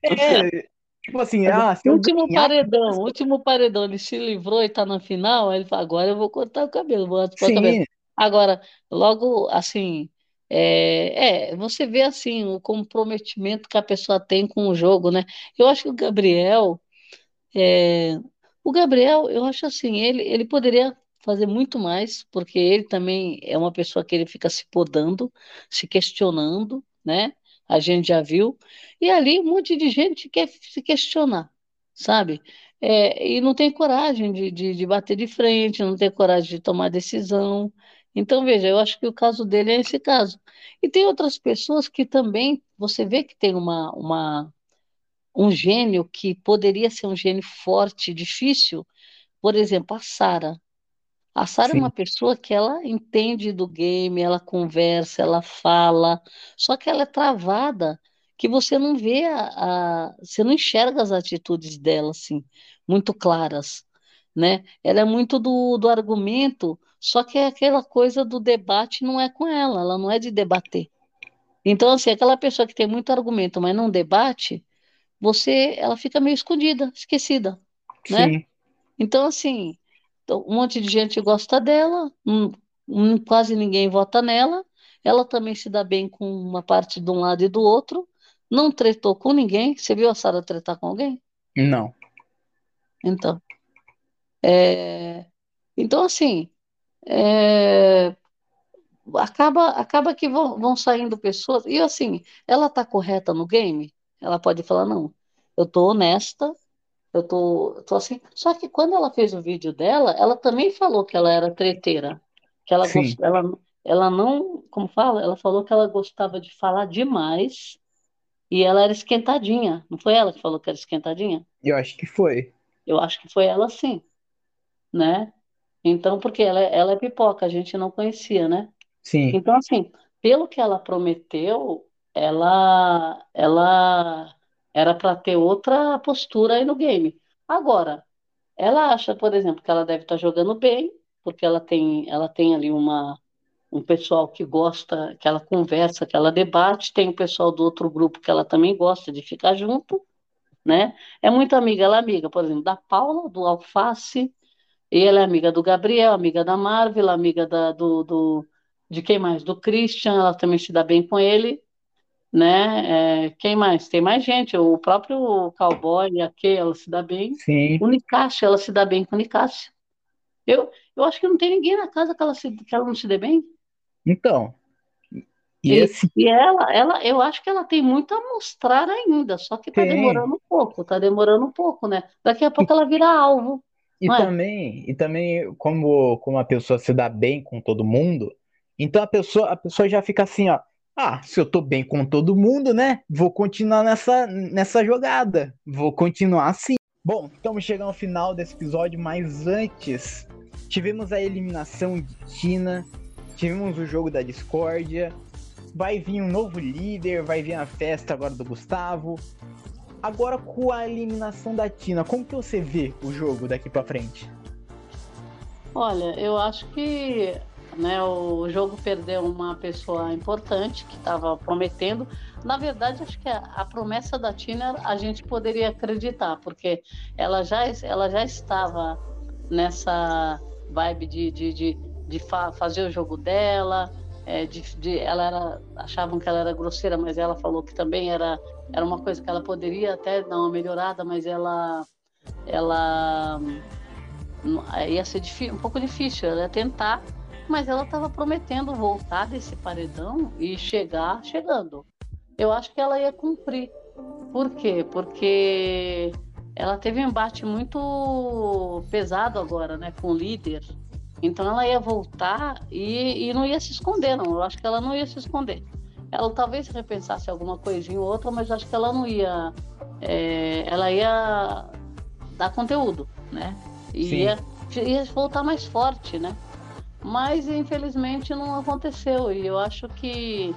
É, tipo assim, ah, se Último ganhar, paredão, último paredão, ele se livrou e tá na final, aí ele fala, agora eu vou cortar o cabelo, vou raspar o cabelo. sim, Agora, logo assim, é, é, você vê assim o comprometimento que a pessoa tem com o jogo, né? Eu acho que o Gabriel, é, o Gabriel, eu acho assim, ele, ele poderia fazer muito mais, porque ele também é uma pessoa que ele fica se podando, se questionando, né? A gente já viu. E ali um monte de gente quer se questionar, sabe? É, e não tem coragem de, de, de bater de frente, não tem coragem de tomar decisão. Então, veja, eu acho que o caso dele é esse caso. E tem outras pessoas que também, você vê que tem uma, uma um gênio que poderia ser um gênio forte, difícil, por exemplo, a Sara. A Sara é uma pessoa que ela entende do game, ela conversa, ela fala, só que ela é travada, que você não vê a, a- você não enxerga as atitudes dela assim, muito claras, né? Ela é muito do, do argumento, só que é aquela coisa do debate não é com ela, ela não é de debater. Então, assim, aquela pessoa que tem muito argumento, mas não debate, você, ela fica meio escondida, esquecida, né? sim. Então, assim, então, um monte de gente gosta dela, hum, hum, quase ninguém vota nela. Ela também se dá bem com uma parte de um lado e do outro. Não tretou com ninguém. Você viu a Sara tretar com alguém? Não, Então, é, então assim, é, acaba, acaba que vão, vão saindo pessoas. E assim, ela tá correta no game? Ela pode falar, não, eu tô honesta, Eu tô, tô assim. Só que quando ela fez o vídeo dela, ela também falou que ela era treteira, que ela gost... ela, ela não, como fala? Ela falou que ela gostava de falar demais e ela era esquentadinha. Não foi ela que falou que era esquentadinha? Eu acho que foi. Eu acho que foi ela sim, né? Então, porque ela, ela é pipoca, a gente não conhecia, né? Sim, Então, assim, pelo que ela prometeu, ela, ela era para ter outra postura aí no game. Agora, ela acha, por exemplo, que ela deve estar jogando bem, porque ela tem, ela tem ali uma, um pessoal que gosta, que ela conversa, que ela debate, tem o pessoal do outro grupo que ela também gosta de ficar junto, né? É muito amiga, ela é amiga, por exemplo, da Paula, do Alface, e ela é amiga do Gabriel, amiga da Marvel, amiga da, do, do, de quem mais? Do Christian, ela também se dá bem com ele, né? É, quem mais? Tem mais gente, o próprio Cowboy, a Kay, ela se dá bem. Sim. O Nicásio, ela se dá bem com o Nicásio. Eu, eu acho que não tem ninguém na casa que ela, se, que ela não se dê bem. Então, e, esse, e ela, ela, eu acho que ela tem muito a mostrar ainda, só que tá tem. demorando um pouco, tá demorando um pouco, né? Daqui a pouco ela vira alvo, E é? também, e também como, como a pessoa se dá bem com todo mundo, então a pessoa, a pessoa já fica assim, ó. Ah, se eu tô bem com todo mundo, né? Vou continuar nessa, nessa jogada. Vou continuar assim. Bom, estamos chegando ao final desse episódio, mas antes, tivemos a eliminação de Tina, tivemos o jogo da discórdia, vai vir um novo líder, vai vir a festa agora do Gustavo. Agora com a eliminação da Tina, como que você vê o jogo daqui pra frente? Olha, eu acho que né, o jogo perdeu uma pessoa importante que estava prometendo. Na verdade, acho que a, a promessa da Tina a gente poderia acreditar, porque ela já, ela já estava nessa vibe de, de, de, de fa- fazer o jogo dela. é, de, de- ela era, achavam que ela era grosseira, mas ela falou que também era, era uma coisa que ela poderia até dar uma melhorada, mas ela, ela não- ia ser um pouco difícil, ela ia tentar, mas ela estava prometendo voltar desse paredão e chegar chegando. Eu acho que ela ia cumprir. Por quê? Porque ela teve um embate muito pesado agora, né, com o líder. Então ela ia voltar e, e não ia se esconder, não. Eu acho que ela não ia se esconder. Ela talvez repensasse alguma coisinha ou outra, mas acho que ela não ia. é, ela ia dar conteúdo, né? E Sim. ia, ia voltar mais forte, né? Mas infelizmente não aconteceu. E eu acho que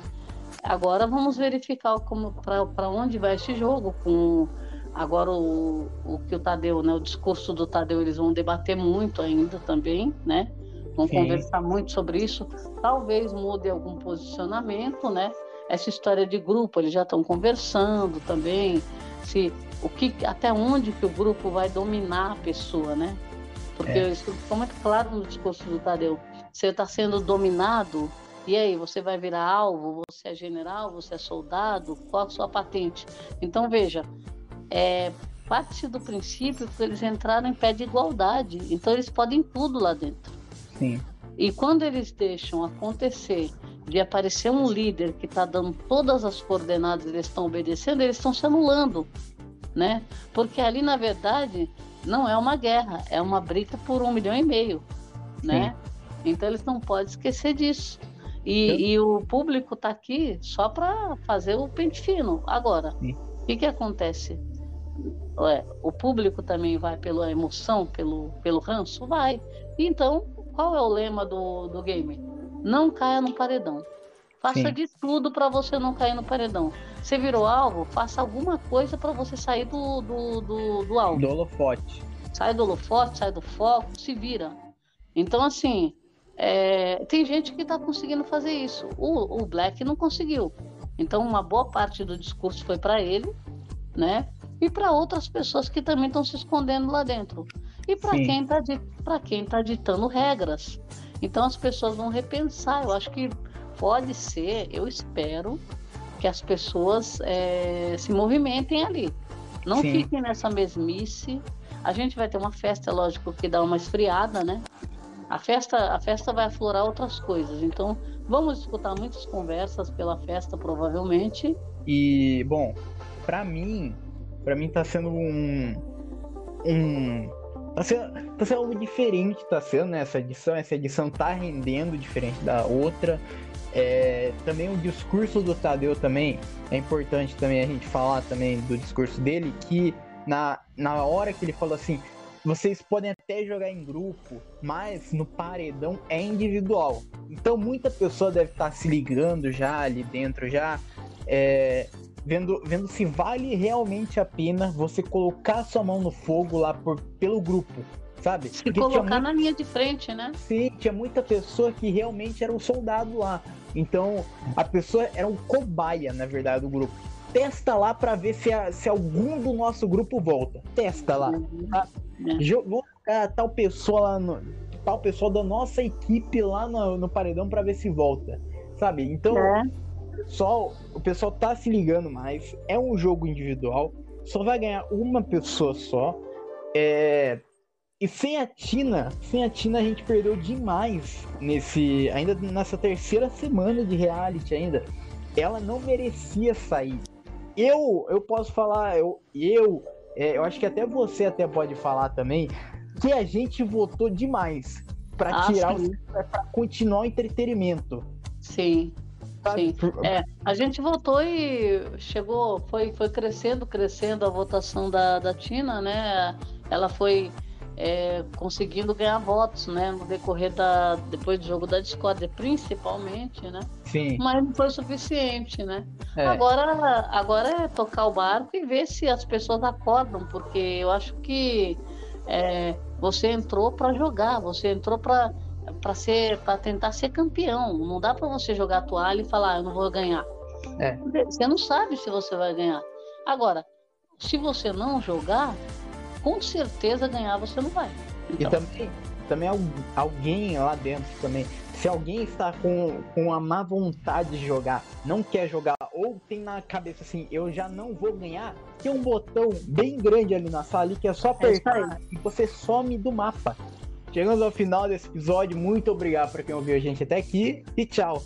agora vamos verificar como para onde vai esse jogo. Com agora o, o que o Tadeu, né? O discurso do Tadeu eles vão debater muito ainda também, né? Vão Sim. conversar muito sobre isso. Talvez mude algum posicionamento, né? Essa história de grupo, eles já estão conversando também. Se o que, até onde que o grupo vai dominar a pessoa, né? Porque É. isso ficou muito claro no discurso do Tadeu. Você está sendo dominado, e aí, você vai virar alvo? Você é general? Você é soldado? Qual a sua patente? Então, veja, é, parte do princípio que eles entraram em pé de igualdade. Então, eles podem tudo lá dentro. Sim, E quando eles deixam acontecer de aparecer um líder que está dando todas as coordenadas, eles estão obedecendo, eles estão se anulando, né? Porque ali, na verdade, não é uma guerra, é uma briga por um milhão e meio, né? Então eles não podem esquecer disso. E, e o público está aqui só para fazer o pente fino. Agora, o que, que acontece? Ué, o público também vai pela emoção, pelo, pelo ranço? Vai. Então, qual é o lema do, do game? Não caia no paredão. Faça Sim. de tudo para você não cair no paredão. Você virou alvo, faça alguma coisa para você sair do, do, do, do alvo do holofote. sai do holofote, sai do foco, se vira. Então, assim, é, tem gente que está conseguindo fazer isso. O, o Black não conseguiu. Então, uma boa parte do discurso foi para ele, né? E para outras pessoas que também estão se escondendo lá dentro. E para quem está para quem tá ditando regras. Então, as pessoas vão repensar. Eu acho que pode ser, eu espero que as pessoas é, se movimentem ali. Não Sim. fiquem nessa mesmice. A gente vai ter uma festa, lógico, que dá uma esfriada, né? A festa, a festa vai aflorar outras coisas. Então, vamos escutar muitas conversas pela festa, provavelmente. E, bom, pra mim, pra mim tá sendo um. Um. Tá sendo, tá sendo algo diferente, tá sendo nessa edição. Essa edição tá rendendo diferente da outra. É, também o discurso do Tadeu também é importante também a gente falar também do discurso dele que na, na hora que ele falou assim vocês podem até jogar em grupo mas no paredão é individual então muita pessoa deve estar se ligando já ali dentro já é, vendo, vendo se vale realmente a pena você colocar sua mão no fogo lá por, pelo grupo, sabe? Se Porque colocar na linha de frente, né? Sim, tinha muita pessoa que realmente era um soldado lá. Então, a pessoa era um cobaia, na verdade, do grupo. Testa lá para ver se, a, se algum do nosso grupo volta. Testa lá. Tá? É. Vou colocar tal pessoa lá no, tal pessoa da nossa equipe lá no, no paredão para ver se volta. Sabe? Então, é. só o pessoal tá se ligando mais. É um jogo individual. Só vai ganhar uma pessoa só. É, e sem a Tina, sem a Tina a gente perdeu demais nesse, ainda nessa terceira semana de reality ainda. Ela não merecia sair. Eu, eu posso falar, eu, eu, é, eu acho que até você até pode falar também que a gente votou demais para ah, tirar, para continuar o entretenimento. Sim. Sim. É, a gente votou e chegou, foi, foi crescendo, crescendo a votação da, da Tina, né? Ela foi é, conseguindo ganhar votos, né? No decorrer da. depois do jogo da Discord, principalmente, né? Sim. Mas não foi suficiente, né? É. Agora, agora é tocar o barco e ver se as pessoas acordam, porque eu acho que é, você entrou para jogar, você entrou para para ser para tentar ser campeão. Não dá para você jogar a toalha e falar, ah, eu não vou ganhar. É. Você não sabe se você vai ganhar. Agora, se você não jogar, com certeza ganhar você não vai. Então. E também, também alguém lá dentro também. Se alguém está com, com a má vontade de jogar, não quer jogar, ou tem na cabeça assim, eu já não vou ganhar, tem um botão bem grande ali na sala ali que é só é apertar é e você some do mapa. Chegamos ao final desse episódio. Muito obrigado para quem ouviu a gente até aqui e tchau.